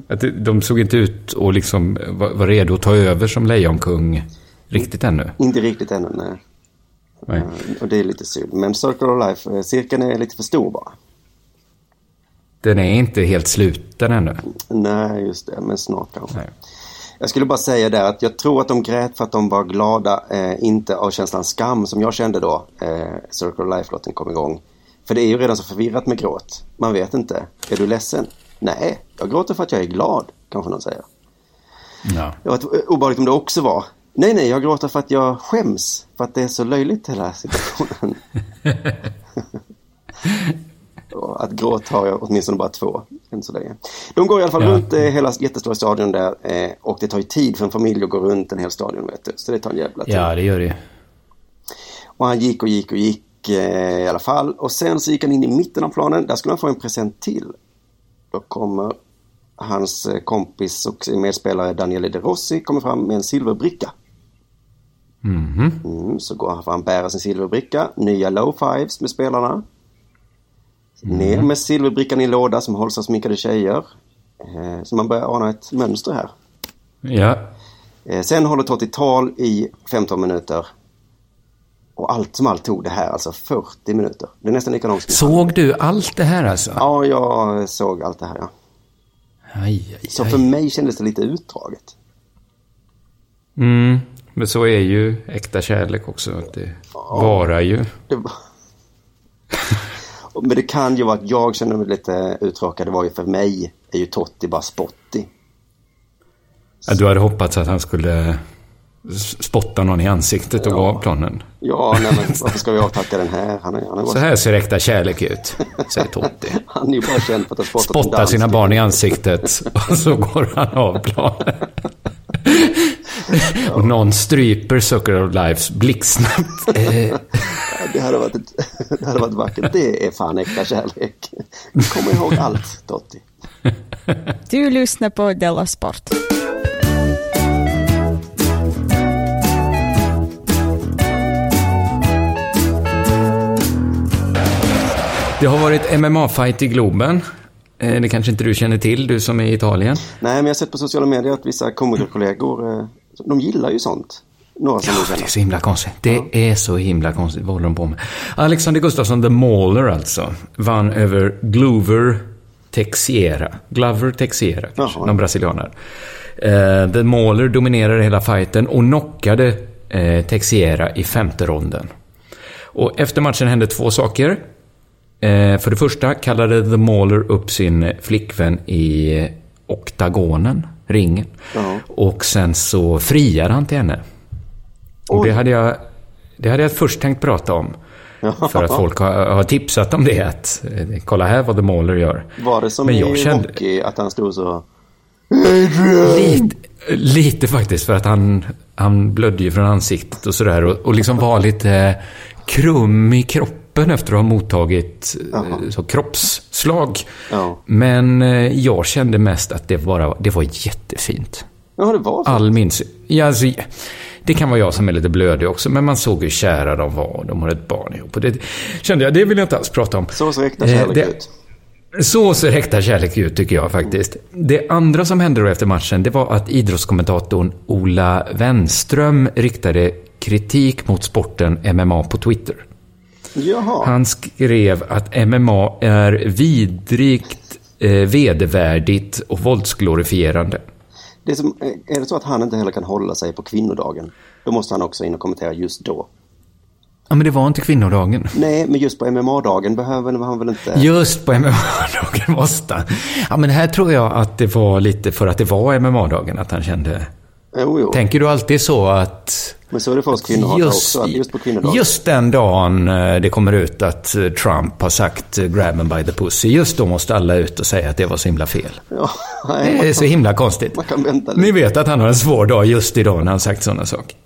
Att det- de såg inte ut och liksom var, var redo att ta över som lejonkung riktigt ännu. inte riktigt ännu, nej. Nej. Och det är lite synd. Men Circle of Life, eh, cirkeln är lite för stor bara. Den är inte helt sluten ännu. Nej, just det. Men snart kanske. Nej. Jag skulle bara säga där att jag tror att de grät för att de var glada, eh, inte av känslan skam som jag kände då eh, Circle of Life-låten kom igång. För det är ju redan så förvirrat med gråt. Man vet inte. Är du ledsen? Nej, jag gråter för att jag är glad, kanske någon säger. Ja. Var ett- obehagligt om det också var. Nej, nej, jag gråter för att jag skäms. För att det är så löjligt hela situationen. Och att gråt har jag åtminstone bara två än så länge. De går i alla fall Ja. runt eh, hela jättestora stadion där eh, och det tar ju tid för en familj att gå runt en hel stadion vet du. Så det tar en jävla tid. ja, det gör det Och han gick och gick och gick eh, i alla fall. Och sen så gick han in i mitten av planen. Där skulle han få en present till. Då kommer hans eh, kompis och medspelare Daniele De Rossi kommer fram med en silverbricka. Mm, så går han fram, bära sin silverbricka. Nya low fives med spelarna. Ner med silverbrickan i låda som hålls av sminkade tjejer. Eh, så man börjar ana ett mönster här. Ja. Eh, sen håller Totti tal i 15 minuter. Och allt som allt tog det här alltså 40 minuter. Det är nästan lika Såg du allt det här alltså? Ja, jag såg allt det här ja. Aj, aj, Så för aj. mig kändes det lite utdraget. Mm, men så är ju äkta kärlek också. Det varar ju. Det var... Men det kan ju vara att jag kände mig lite uttråkad. Det var ju för mig är ju Totti bara spottig. Ja, du hade hoppats att han skulle spotta någon i ansiktet och gå av planen. Ja, nej men varför ska vi avtacka den här? Han är, han är, Så bara, här ser äkta kärlek ut, säger Totti. han är ju bara känd för att ha spottat Spottar sina barn i ansiktet och så går han av planen. Och någon stryper Sucker of Lives blixtsnabbt. Eh, hade, varit ett, det hade varit vackert. Det är fan äkta kärlek. Kom ihåg allt, Totti. Du lyssnar på Della Sport. Det har varit MMA-fight i Globen. Eh, Det kanske inte du känner till, du som är i Italien? Nej, men jag har sett på sociala medier att vissa komikerkollegor, eh, de gillar ju sånt. Några som du Det är så himla konstigt. Det är så himla konstigt. Vad håller de på med? Alexander Gustafsson, The Mauler alltså, vann över Glover Texiera. Glover Texiera, kanske, någon brasilianare. Eh, The Mauler dominerade hela fighten och knockade eh, Texiera i femte ronden. Och efter matchen hände två saker. Eh, för det första kallade The Mauler upp sin flickvän i oktagonen, ringen. Ja. Och sen så friade han till henne. Och det hade, jag, det hade jag först tänkt prata om. För att folk har, har tipsat om det. Att, eh, kolla här vad The Mauler gör. Var det som Men i jag kände- hockey, att han stod så... Lite, lite faktiskt, för att han, han blödde ju från ansiktet och sådär. Och, och liksom var lite krum i kroppen efter att ha mottagit eh, så kroppsslag. Ja. Men eh, jag kände mest att det, bara, det var jättefint. Ja, det var så. All min... Ja, alltså, Det kan vara jag som är lite blödig också, men man såg hur kära de var och de har ett barn ihop. Och det kände jag, det vill jag inte alls prata om. Så ser äkta Eh, kärlek det- ut. Så ser äkta kärlek ut, tycker jag faktiskt. Det andra som hände då efter matchen, det var att idrottskommentatorn Ola Wenström riktade kritik mot sporten MMA på Twitter. Jaha. Han skrev att MMA är vidrigt, eh, vedervärdigt och våldsglorifierande. Det är, som, är det så att han inte heller kan hålla sig på kvinnodagen, då måste han också in och kommentera just då. Ja, men det var inte kvinnodagen. Nej, men just på MMA-dagen behöver han väl inte... Just på MMA-dagen måste han. Ja, men här tror jag att det var lite för att det var MMA-dagen, att han kände... Jo, jo. Tänker du alltid så att... Men så är det för oss kvinnohatare också, just på kvinnodagen. just den dagen eh, det kommer ut att eh, Trump har sagt eh, grab 'em by the pussy, just då måste alla ut och säga att det var så himla fel. Ja, Det nej, är man, så himla konstigt. man kan vänta lite. Ni vet att han har en svår dag just idag när han sagt sådana saker.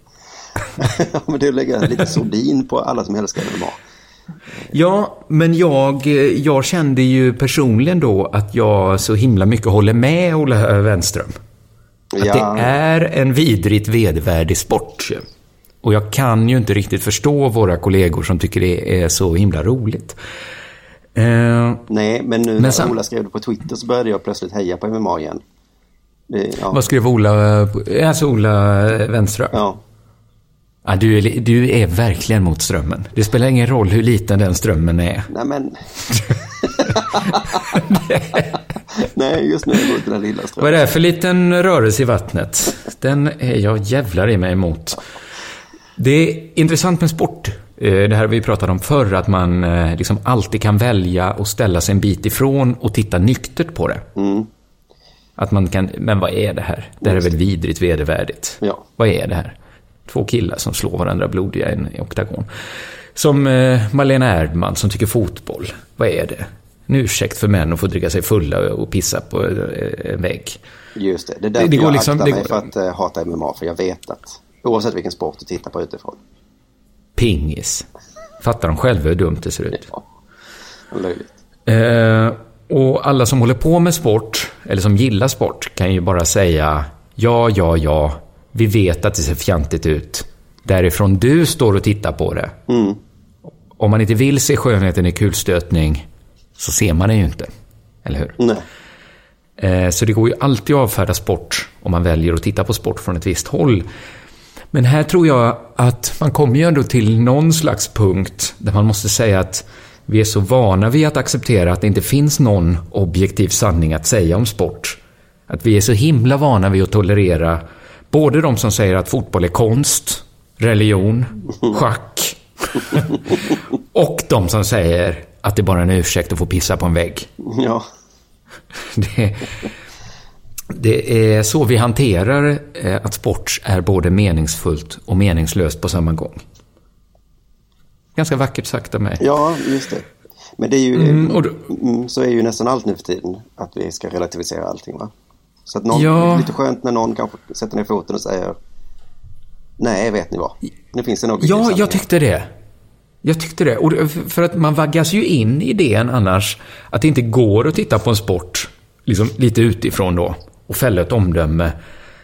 Ja, men det är att lägga lite sordin på alla som älskar MMA. Ja, men jag, jag kände ju personligen då att jag så himla mycket håller med Ola Wenström. Att Ja, det är en vidrigt vedervärdig sport. Och jag kan ju inte riktigt förstå våra kollegor som tycker det är så himla roligt. Eh, Nej, men nu när Ola skrev det på Twitter så började jag plötsligt heja på MMA igen. Det, ja, vad skrev Ola, eh, alltså Ola Wenström? ja, Ja, du, är, du är verkligen mot strömmen. Det spelar ingen roll hur liten den strömmen är. nej men... nej, just nu är jag emot den lilla Vad är strömmen. det här för liten rörelse i vattnet? Den är jag jävlar i mig emot. Det är intressant med sport. Eh, Det här har vi pratat om förr, att man eh, liksom alltid kan välja och ställa sig en bit ifrån och titta nyktert på det. Att man kan, men vad är det här? Det här är väl vidrigt vedervärdigt? Ja. Vad är det här? Två killar som slår varandra blodiga i en oktagon. Som eh, Malena Erdman som tycker fotboll. Vad är det? En ursäkt för män att få dricka sig fulla och pissa på en vägg. Just det, det är därför det går jag liksom- aktar det mig går- för att uh, hata MMA. För jag vet att oavsett vilken sport du tittar på utifrån. Pingis. Fattar de själva hur dumt det ser ut? Ja, löjligt. Eh, och alla som håller på med sport, eller som gillar sport, kan ju bara säga ja, ja, ja, vi vet att det ser fjantigt ut. Därifrån du står och tittar på det. Om man inte vill se skönheten i kulstötning så ser man det ju inte. Eller hur? Nej, Eh, Så det går ju alltid att avfärda sport om man väljer att titta på sport från ett visst håll. Men här tror jag att man kommer ju ändå till någon slags punkt där man måste säga att vi är så vana vid att acceptera att det inte finns någon objektiv sanning att säga om sport. Att vi är så himla vana vid att tolerera både de som säger att fotboll är konst, religion, schack och de som säger att det bara är en ursäkt att få pissa på en vägg. ja, Det, det är så vi hanterar eh, att sport är både meningsfullt och meningslöst på samma gång. Ganska vackert sagt av mig. ja, just det. Men det är ju, Mm, då- mm, så är ju nästan allt nu för tiden. Att vi ska relativisera allting va? Så att någon, Ja. lite skönt när någon kanske sätter ner foten och säger Nej, vet ni vad? Nu finns det något Ja, jag tyckte det. Jag tyckte det. Och det- för att man vaggas ju in i idén annars att det inte går att titta på en sport liksom lite utifrån då och fälla ett omdöme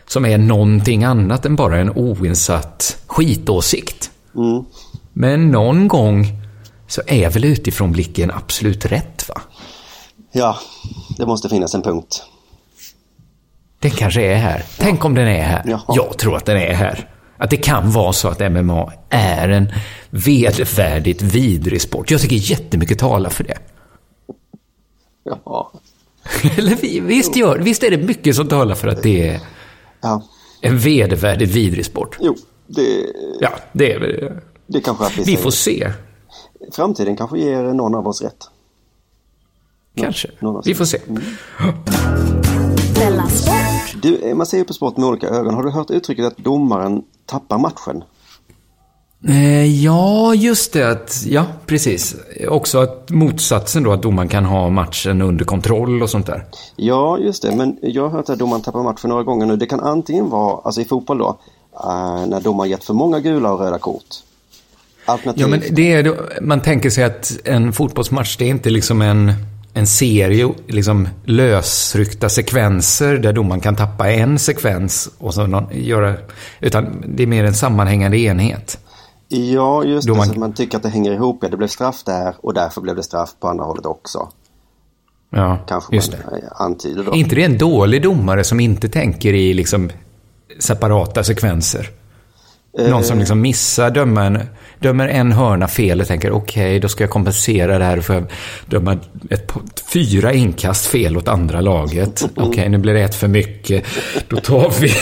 som är någonting annat än bara en oinsatt skitåsikt. Men någon gång så är väl utifrån blicken absolut rätt va? Ja, det måste finnas en punkt. Den kanske är här. Tänk om den är här. Jaha. Jag tror att den är här. Att det kan vara så att MMA är en vedervärdigt vidrig sport. Jag tycker jättemycket talar för det. Ja, Eller vi- visst, gör, visst är det mycket som talar för att det är ja. en vedervärdigt vidrig sport? jo, det, Ja, det är väl... det kanske att vi, Vi får se. Framtiden kanske ger någon av oss rätt. Kanske. någon Vi får se. Sport. Du, man ser ju på sport med olika ögon. Har du hört uttrycket att domaren tappar matchen? Eh, ja, just det. Att, ja, precis. Också att motsatsen då, att domaren kan ha matchen under kontroll och sånt där. Ja, just det. Men jag har hört att domaren tappar matchen några gånger nu. Det kan antingen vara, alltså i fotboll då, eh, när domaren gett för många gula och röda kort. Alternativt, Ja, men det är, då- man tänker sig att en fotbollsmatch, det är inte liksom en en serie liksom lösryckta sekvenser där domaren kan tappa en sekvens och så någon, göra... Utan det är mer en sammanhängande enhet. Ja, just det. man- Så att man tycker att det hänger ihop. Ja, det blev straff där och därför blev det straff på andra hållet också. Ja, Kanske just det. eh, antyder då. Är inte det en dålig domare som inte tänker i liksom separata sekvenser? Någon som liksom missar dömer en, dömer en hörna fel och tänker okej, då ska jag kompensera det här för att döma ett, fyra inkast fel åt andra laget. Okej, nu blir det ett för mycket. Då tar vi...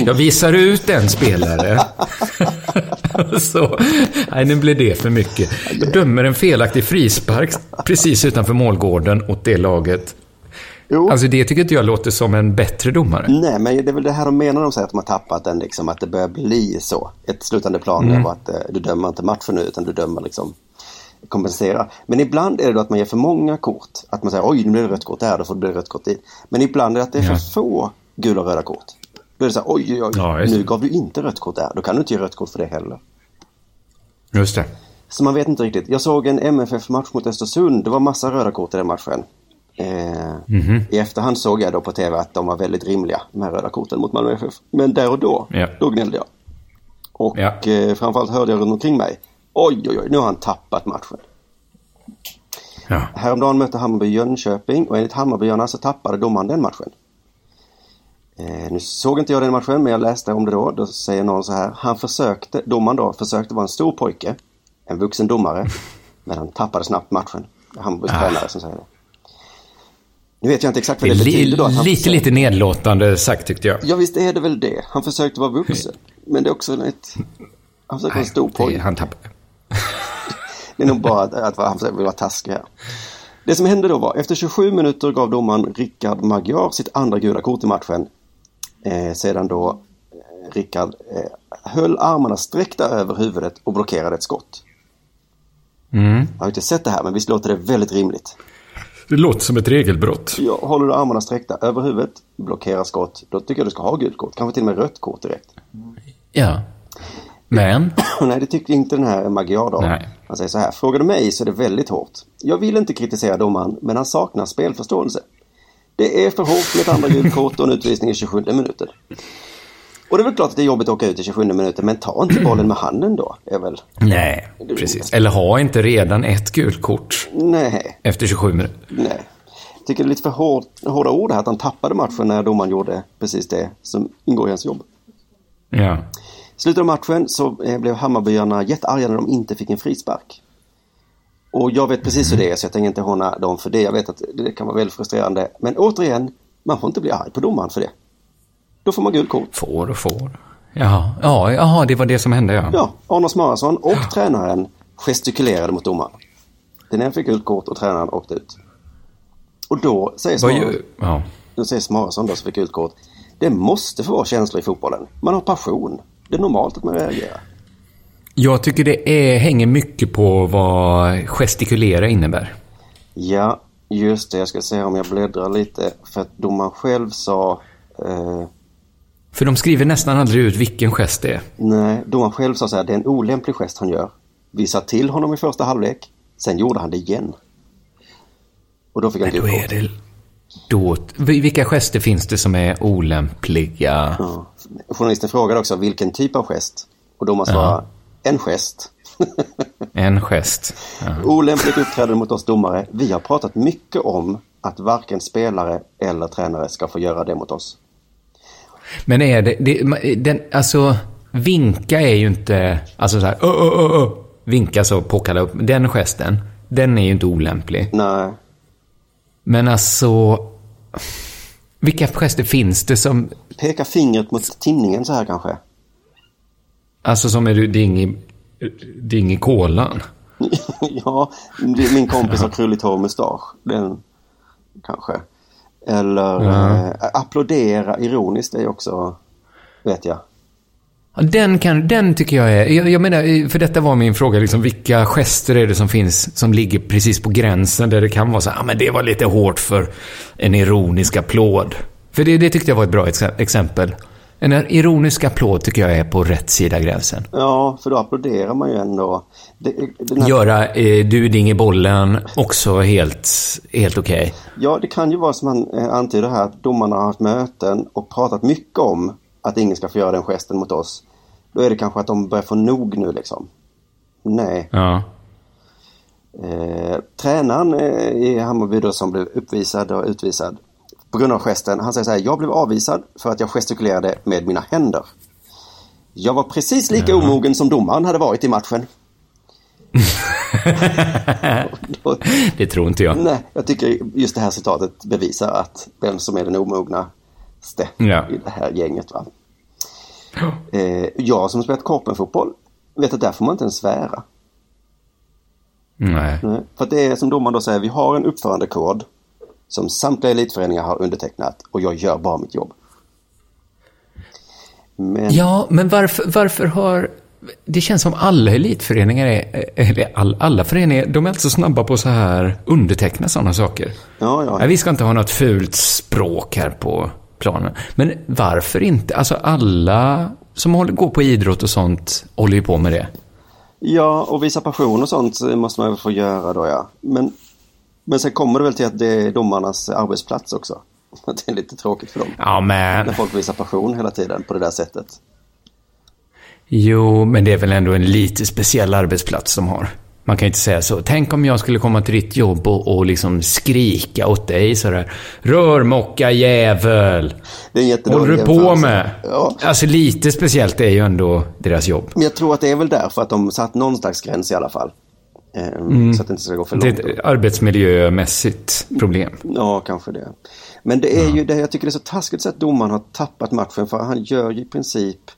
jag visar ut en spelare. Så, nej, nu blir det för mycket. Jag dömer en felaktig frispark precis utanför målgården åt det laget. Jo. Alltså det tycker inte jag låter som en bättre domare. Nej, men det är väl det här de menar de säger att de har tappat den, liksom, att det börjar bli så. Ett slutande plan Mm. är att eh, du dömer inte matchen nu utan du dömer liksom kompensera. Men ibland är det då att man ger för många kort. Att man säger oj nu blir det rött kort där, då får det bli rött kort dit. Men ibland är det att det är för Ja. få gula och röda kort. Då är det så här oj oj Ja, nu gav du inte rött kort där. Då kan du inte ge rött kort för det heller. Just det. Så man vet inte riktigt. Jag såg en MFF-match mot Östersund. Det var massa röda kort i den matchen. Eh, I efterhand såg jag då på tv att de var väldigt rimliga, de här röda korten mot Malmö FF. Men där och då, Ja. då gnällde jag. Och Ja. eh, framförallt hörde jag runt omkring mig. Oj, oj, oj, nu har han tappat matchen. Ja. Häromdagen mötte Hammarby Jönköping och enligt Hammarbyarna så tappade domaren den matchen. Eh, nu såg inte jag den matchen men jag läste om det då. Då säger någon så här. Han försökte, domaren då, försökte vara en stor pojke. En vuxen domare. Men han tappade snabbt matchen. Hammarbys Ah. tränare som säger det. Nu vet jag inte exakt Det vad det li, betyder då. Att han lite, försökte. lite nedlåtande sagt tyckte jag. Ja visst är det väl det. Han försökte vara vuxen. Men det är också ett... Han försökte vara en stor Det- pojke. Han tappade. Det är nog bara att, att han försöker vara taskig här. Det som hände då var, efter 27 minuter gav domaren Rickard Magyar sitt andra gula kort i matchen. Eh, sedan då eh, Rickard eh, höll armarna sträckta över huvudet och blockerade ett skott. Mm. Jag har inte sett det här, men visst låter det väldigt rimligt. Det låter som ett regelbrott. Ja, håller du armarna sträckta över huvudet, blockerar skott, då tycker jag du ska ha gult kort. Kanske till och med rött kort direkt. Ja. Men, Nej, det tyckte inte den här Magyar. Han säger så här. Frågar du mig så är det väldigt hårt. Jag vill inte kritisera domaren, men han saknar spelförståelse. Det är för hårt med ett andra gult kort och en utvisning i 27 minuter. Och det är väl klart att det är jobbigt att åka ut i 27 minuter, men ta inte bollen med handen då. Är väl... nej, precis. Eller ha inte redan ett gult kort Nej, efter 27 minuter. nej. Jag tycker det är lite för hård, hårda ord här att han tappade matchen när domaren gjorde precis det som ingår i hans jobb. Ja. I slutet av matchen så eh, blev Hammarbyarna jättearga när de inte fick en frispark. Och jag vet precis hur det är så jag tänker inte håna dem för det. Jag vet att det kan vara väldigt frustrerande. Men återigen, man får inte bli arg på domaren för det. Då får man gult kort. Får och får. Jaha, ja, jaha, det var det som hände ja. Ja, Arne Smarason och tränaren gestikulerade mot domaren. Den ena fick gult kort och tränaren åkte ut. Och då säger Smarason, ja. då säger Smarason då som fick gult kort. Det måste få vara känslor i fotbollen. Man har passion. Det är normalt att man reagerar. Jag tycker det är, hänger mycket på vad gestikulera innebär. Ja, just det. Jag ska se om jag bläddrar lite. För att domaren själv sa... Eh, För de skriver nästan aldrig ut vilken gest det är. nej, domaren själv sa så här. Det är en olämplig gest han gör. Vi sa till honom i första halvlek. Sen gjorde han det igen. Och då fick han gult är kort. det... Då, vilka gester finns det som är olämpliga? Ja. Journalisten frågade också vilken typ av gest. Och domaren svarade en gest. En gest. Ja. Olämpligt uppträdande mot oss domare. Vi har pratat mycket om att varken spelare eller tränare ska få göra det mot oss. Men är det, det den, alltså, vinka är ju inte, alltså så här, ö, ö, ö, ö. vinka så påkalla upp. Den gesten, den är ju inte olämplig. Nej, Men alltså, vilka gester finns det som, peka fingret mot tinningen så här kanske. alltså som är du ding i, ding i kolan? ja, min kompis har krulligt hår och mustasch. Den kanske. Eller eh, applådera ironiskt är också, vet jag. Ja, Den, kan, den tycker jag är... Jag, jag menar, för detta var min fråga, liksom, vilka gester är det som finns som ligger precis på gränsen där det kan vara så här, ah, men det var lite hårt för en ironisk applåd. För det, det tyckte jag var ett bra ex- exempel. En ironisk applåd tycker jag är på rätt sida gränsen. Ja, för då applåderar man ju ändå. Det, här, Göra eh, du ding i bollen också helt, helt okej. ja, det kan ju vara som han eh, antyder här att domarna har haft möten och pratat mycket om att ingen ska få göra den gesten mot oss. Då är det kanske att de börjar få nog nu liksom. Nej. Ja. Eh, tränaren eh, i Hammarby då som blev uppvisad och utvisad på grund av gesten. Han säger så här, jag blev avvisad för att jag gestikulerade med mina händer. Jag var precis lika omogen som domaren hade varit i matchen. Då- Det tror inte jag. Nej, jag tycker just det här citatet bevisar att vem som är den omognaste Ja. i det här gänget. Va? Eh, jag som spelat korpenfotboll vet att där får man inte ens svära. Nej. Nej, För att det är som domaren då säger, vi har en uppförandekod som samtliga elitföreningar har undertecknat och jag gör bara mitt jobb. Men Ja, men varför, varför har... Det känns som alla elitföreningar är, eller all, alla föreningar, de är alltså snabba på så här underteckna sådana saker. ja, ja. Nej, vi ska inte ha något fult språk här på planen. Men varför inte? Alltså alla som håller, går på idrott och sånt håller ju på med det. ja, och visa passion och sånt måste man väl få göra då ja. Men, men sen kommer det väl till att det är domarnas arbetsplats också. Det är lite tråkigt för dem. Ja, men... När folk visar passion hela tiden på det där sättet. Jo, men det är väl ändå en lite speciell arbetsplats de har. Man kan ju inte säga så. Tänk om jag skulle komma till ditt jobb och, och liksom skrika åt dig sådär. Rörmocka jävel! Det är en Håller du på med? Ja, Alltså lite speciellt är ju ändå deras jobb. men jag tror att det är väl därför att de satt någon slags gräns i alla fall. Ehm, Så att det inte ska gå för Mm. Det långt. är ett arbetsmiljömässigt problem. Ja, kanske det. Men det är ju det, jag tycker det är så taskigt så att domaren har tappat matchen för han gör ju i princip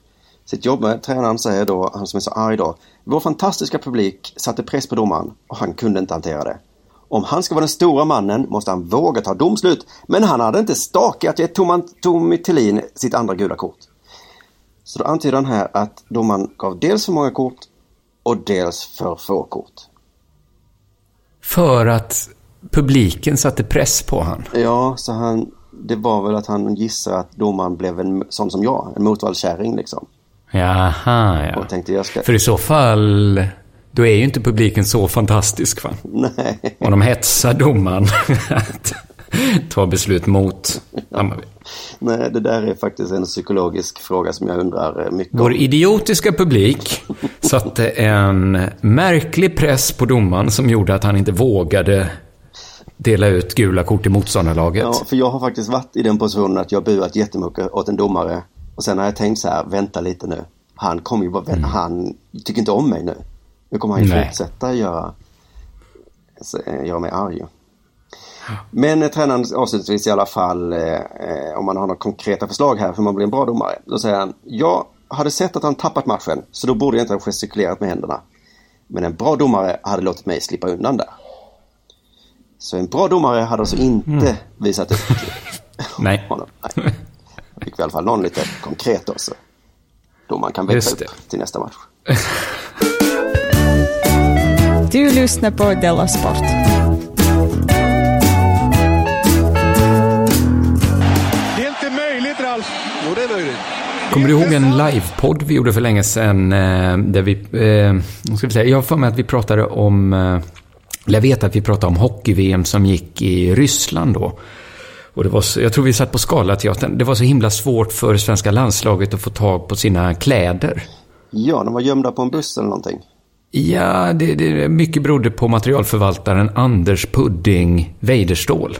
sitt jobb. med. Tränaren säger då, han som är så arg då, vår fantastiska publik satte press på domaren och han kunde inte hantera det. Om han ska vara den stora mannen måste han våga ta domslut. Men han hade inte stakat Toman- Tommy Tillin sitt andra gula kort. Så då antyder han här att domaren gav dels för många kort och dels för få kort. För att publiken satte press på han. Ja, så han, det var väl att han gissar att domaren blev en sån som jag, en motvallskärring liksom. Jaha, ja. Och tänkte jag ska... För i så fall, då är ju inte publiken så fantastisk va? Nej. Och de hetsar domaren ta beslut mot Hammarby. Nej, det där är faktiskt en psykologisk fråga som jag undrar eh, mycket Vår om. idiotiska publik satte en märklig press på domaren som gjorde att han inte vågade dela ut gula kort i motståndarlaget. Ja, för jag har faktiskt varit i den positionen att jag buat jättemycket åt en domare. Och sen har jag tänkt så här, vänta lite nu. Han kommer ju bara, vä- han tycker inte om mig nu. Nu kommer han ju Mm. Nej. fortsätta göra, göra mig arg. Men eh, tränaren avslutningsvis i alla fall, eh, eh, om man har några konkreta förslag här för man blir en bra domare. Då säger han, jag hade sett att han tappat matchen, så då borde jag inte ha gestikulerat med händerna. Men en bra domare hade låtit mig slippa undan där. Så en bra domare hade alltså inte Mm. visat upp Nej. honom. Nej. Fick vi i alla fall någon lite konkret då. Så då man kan Just upp till nästa match. Du lyssnar på Della Sport. Kommer du ihåg en livepodd vi gjorde för länge sedan? eh, Där vi, eh, ska vi säga, jag har för mig att vi pratade om, eh, eller jag vet att vi pratade om hockey-VM som gick i Ryssland då. Och det var så, jag tror vi satt på Scalateatern. Det var så himla svårt för svenska landslaget att få tag på sina kläder. Ja, de var gömda på en buss eller någonting. Ja, det, det mycket berodde på materialförvaltaren Anders Pudding Weiderstål.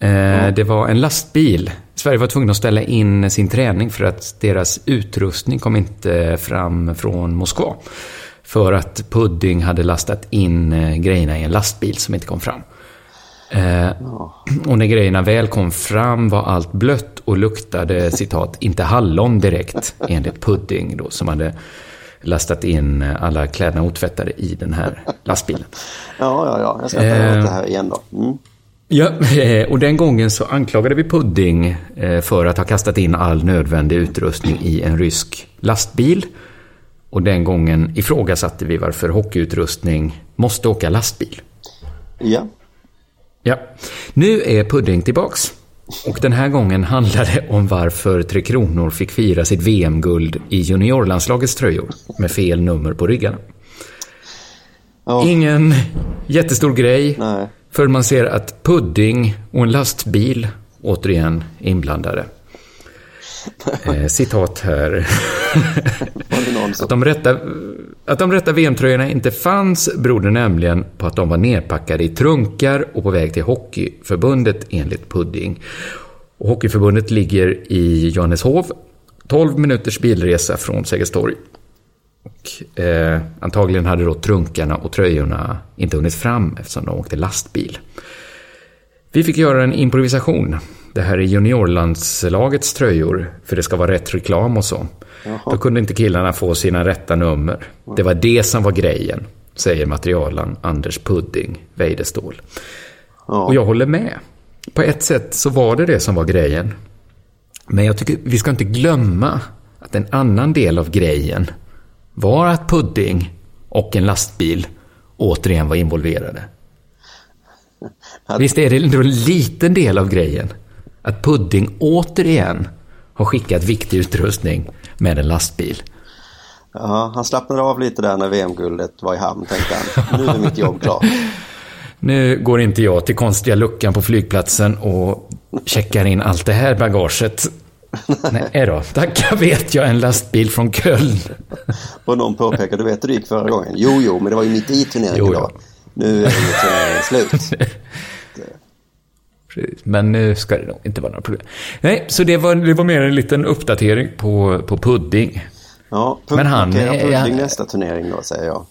Eh, Det var en lastbil. Sverige var tvungna att ställa in sin träning för att deras utrustning kom inte fram från Moskva. För att Pudding hade lastat in eh, grejerna i en lastbil som inte kom fram. Eh, och när grejerna väl kom fram var allt blött och luktade, citat, inte hallon direkt, enligt Pudding då, som hade lastat in alla kläderna otvättade i den här lastbilen. Ja, ja, ja. Jag ska inte Eh. det här igen då. Mm. Ja, eh, och den gången så anklagade vi Pudding eh, för att ha kastat in all nödvändig utrustning i en rysk lastbil. Och den gången ifrågasatte vi varför hockeyutrustning måste åka lastbil. Ja. Ja, nu är Pudding tillbaks. Och den här gången handlar det om varför Tre Kronor fick fira sitt VM-guld i juniorlandslagets tröjor med fel nummer på ryggarna. Ja. Ingen jättestor grej. Nej. För man ser att pudding och en lastbil återigen är inblandade. Eh, citat här. Att de rätta, att de rätta VM-tröjorna inte fanns berodde nämligen på att de var nerpackade i trunkar och på väg till Hockeyförbundet enligt Pudding. Och Hockeyförbundet ligger i Johanneshov, 12 minuters bilresa från Sergels torg. Och, eh, antagligen hade då trunkarna och tröjorna inte hunnit fram eftersom de åkte lastbil. Vi fick göra en improvisation. Det här är juniorlandslagets tröjor, för det ska vara rätt reklam och så. Då kunde inte killarna få sina rätta nummer. Det var det som var grejen, säger materialen Anders Pudding, Weidestål. Och jag håller med. På ett sätt så var det det som var grejen. Men jag tycker vi ska inte glömma att en annan del av grejen var att Pudding och en lastbil återigen var involverade. Visst är det ändå en liten del av grejen? Att Pudding återigen har skickat viktig utrustning med en lastbil. Ja, han slappnade av lite där när VM-guldet var i hamn, tänkte han. Nu är mitt jobb klart. Nu går inte jag till konstiga luckan på flygplatsen och checkar in allt det här bagaget. Nej då, tackar vet jag en lastbil från Köln. Och någon påpekade, du vet hur det gick förra gången? Jo, jo, men det var ju mitt i turneringen Jo, då. ja. Nu är turneringen slut. Precis, Men nu ska det nog inte vara några problem. Nej, så det var, det var mer en liten uppdatering på, på Pudding. Ja, Men han punktmarkera är- Pudding nästa turnering då, säger jag.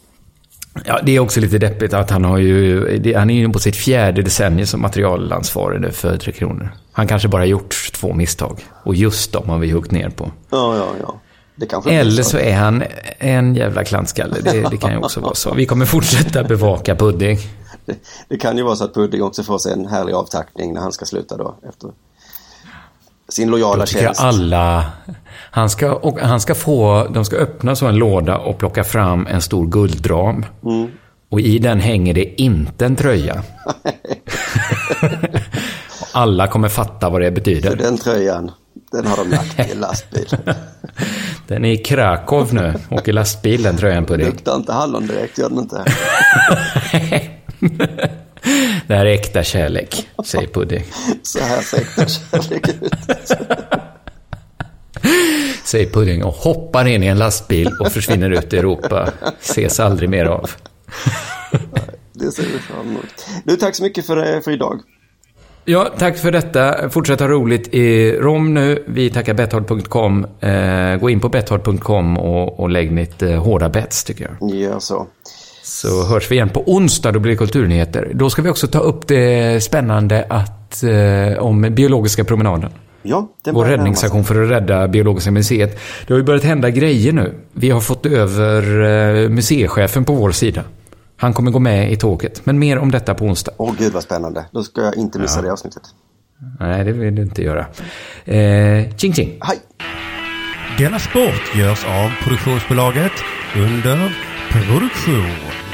Ja, det är också lite deppigt att han har ju, han är ju på sitt fjärde decennium som materialansvarig för Tre Kronor. Han kanske bara gjort två misstag. Och just dem har vi huggit ner på. Ja, ja, ja. Eller så är han en jävla klantskalle. Det, det kan ju också vara så. Vi kommer fortsätta bevaka Pudding. Det, det kan ju vara så att Pudding också får sig en härlig avtackning när han ska sluta då. Efter sin lojala Då tycker jag tjänst. alla... Han ska, och han ska få... De ska öppna så en låda och plocka fram en stor guldram. Mm. Och i den hänger det inte en tröja. Och alla kommer fatta vad det För betyder. den tröjan, den har de lagt i en lastbil. Den är i Krakow nu. Åker lastbil den tröjan på dig. Luktar inte hallon direkt, gör den inte? Det här är äkta kärlek, säger Pudding. Så här ser äkta kärlek ut. Säger Pudding och hoppar in i en lastbil och försvinner ut i Europa. Ses aldrig mer av. Det ser vi fram emot. Du, tack så mycket för, för idag. Ja, tack för detta. Fortsätt ha roligt i Rom nu. Vi tackar Betthard.com. Eh, gå in på Betthard.com och, och lägg lite eh, hårda bets, tycker jag. Gör så. Så hörs vi igen på onsdag, då blir det kulturnyheter. Då ska vi också ta upp det spännande att, eh, om biologiska promenaden. Ja, den Vår räddningsaktion för att rädda Biologiska museet. Det har ju börjat hända grejer nu. Vi har fått över eh, museichefen på vår sida. Han kommer gå med i tåget. Men mer om detta på onsdag. Åh gud vad spännande. Då ska jag inte missa det avsnittet. Nej, det vill du inte göra. Eh, tjing tjing! Hej! Denna sport görs av produktionsbolaget under produktion.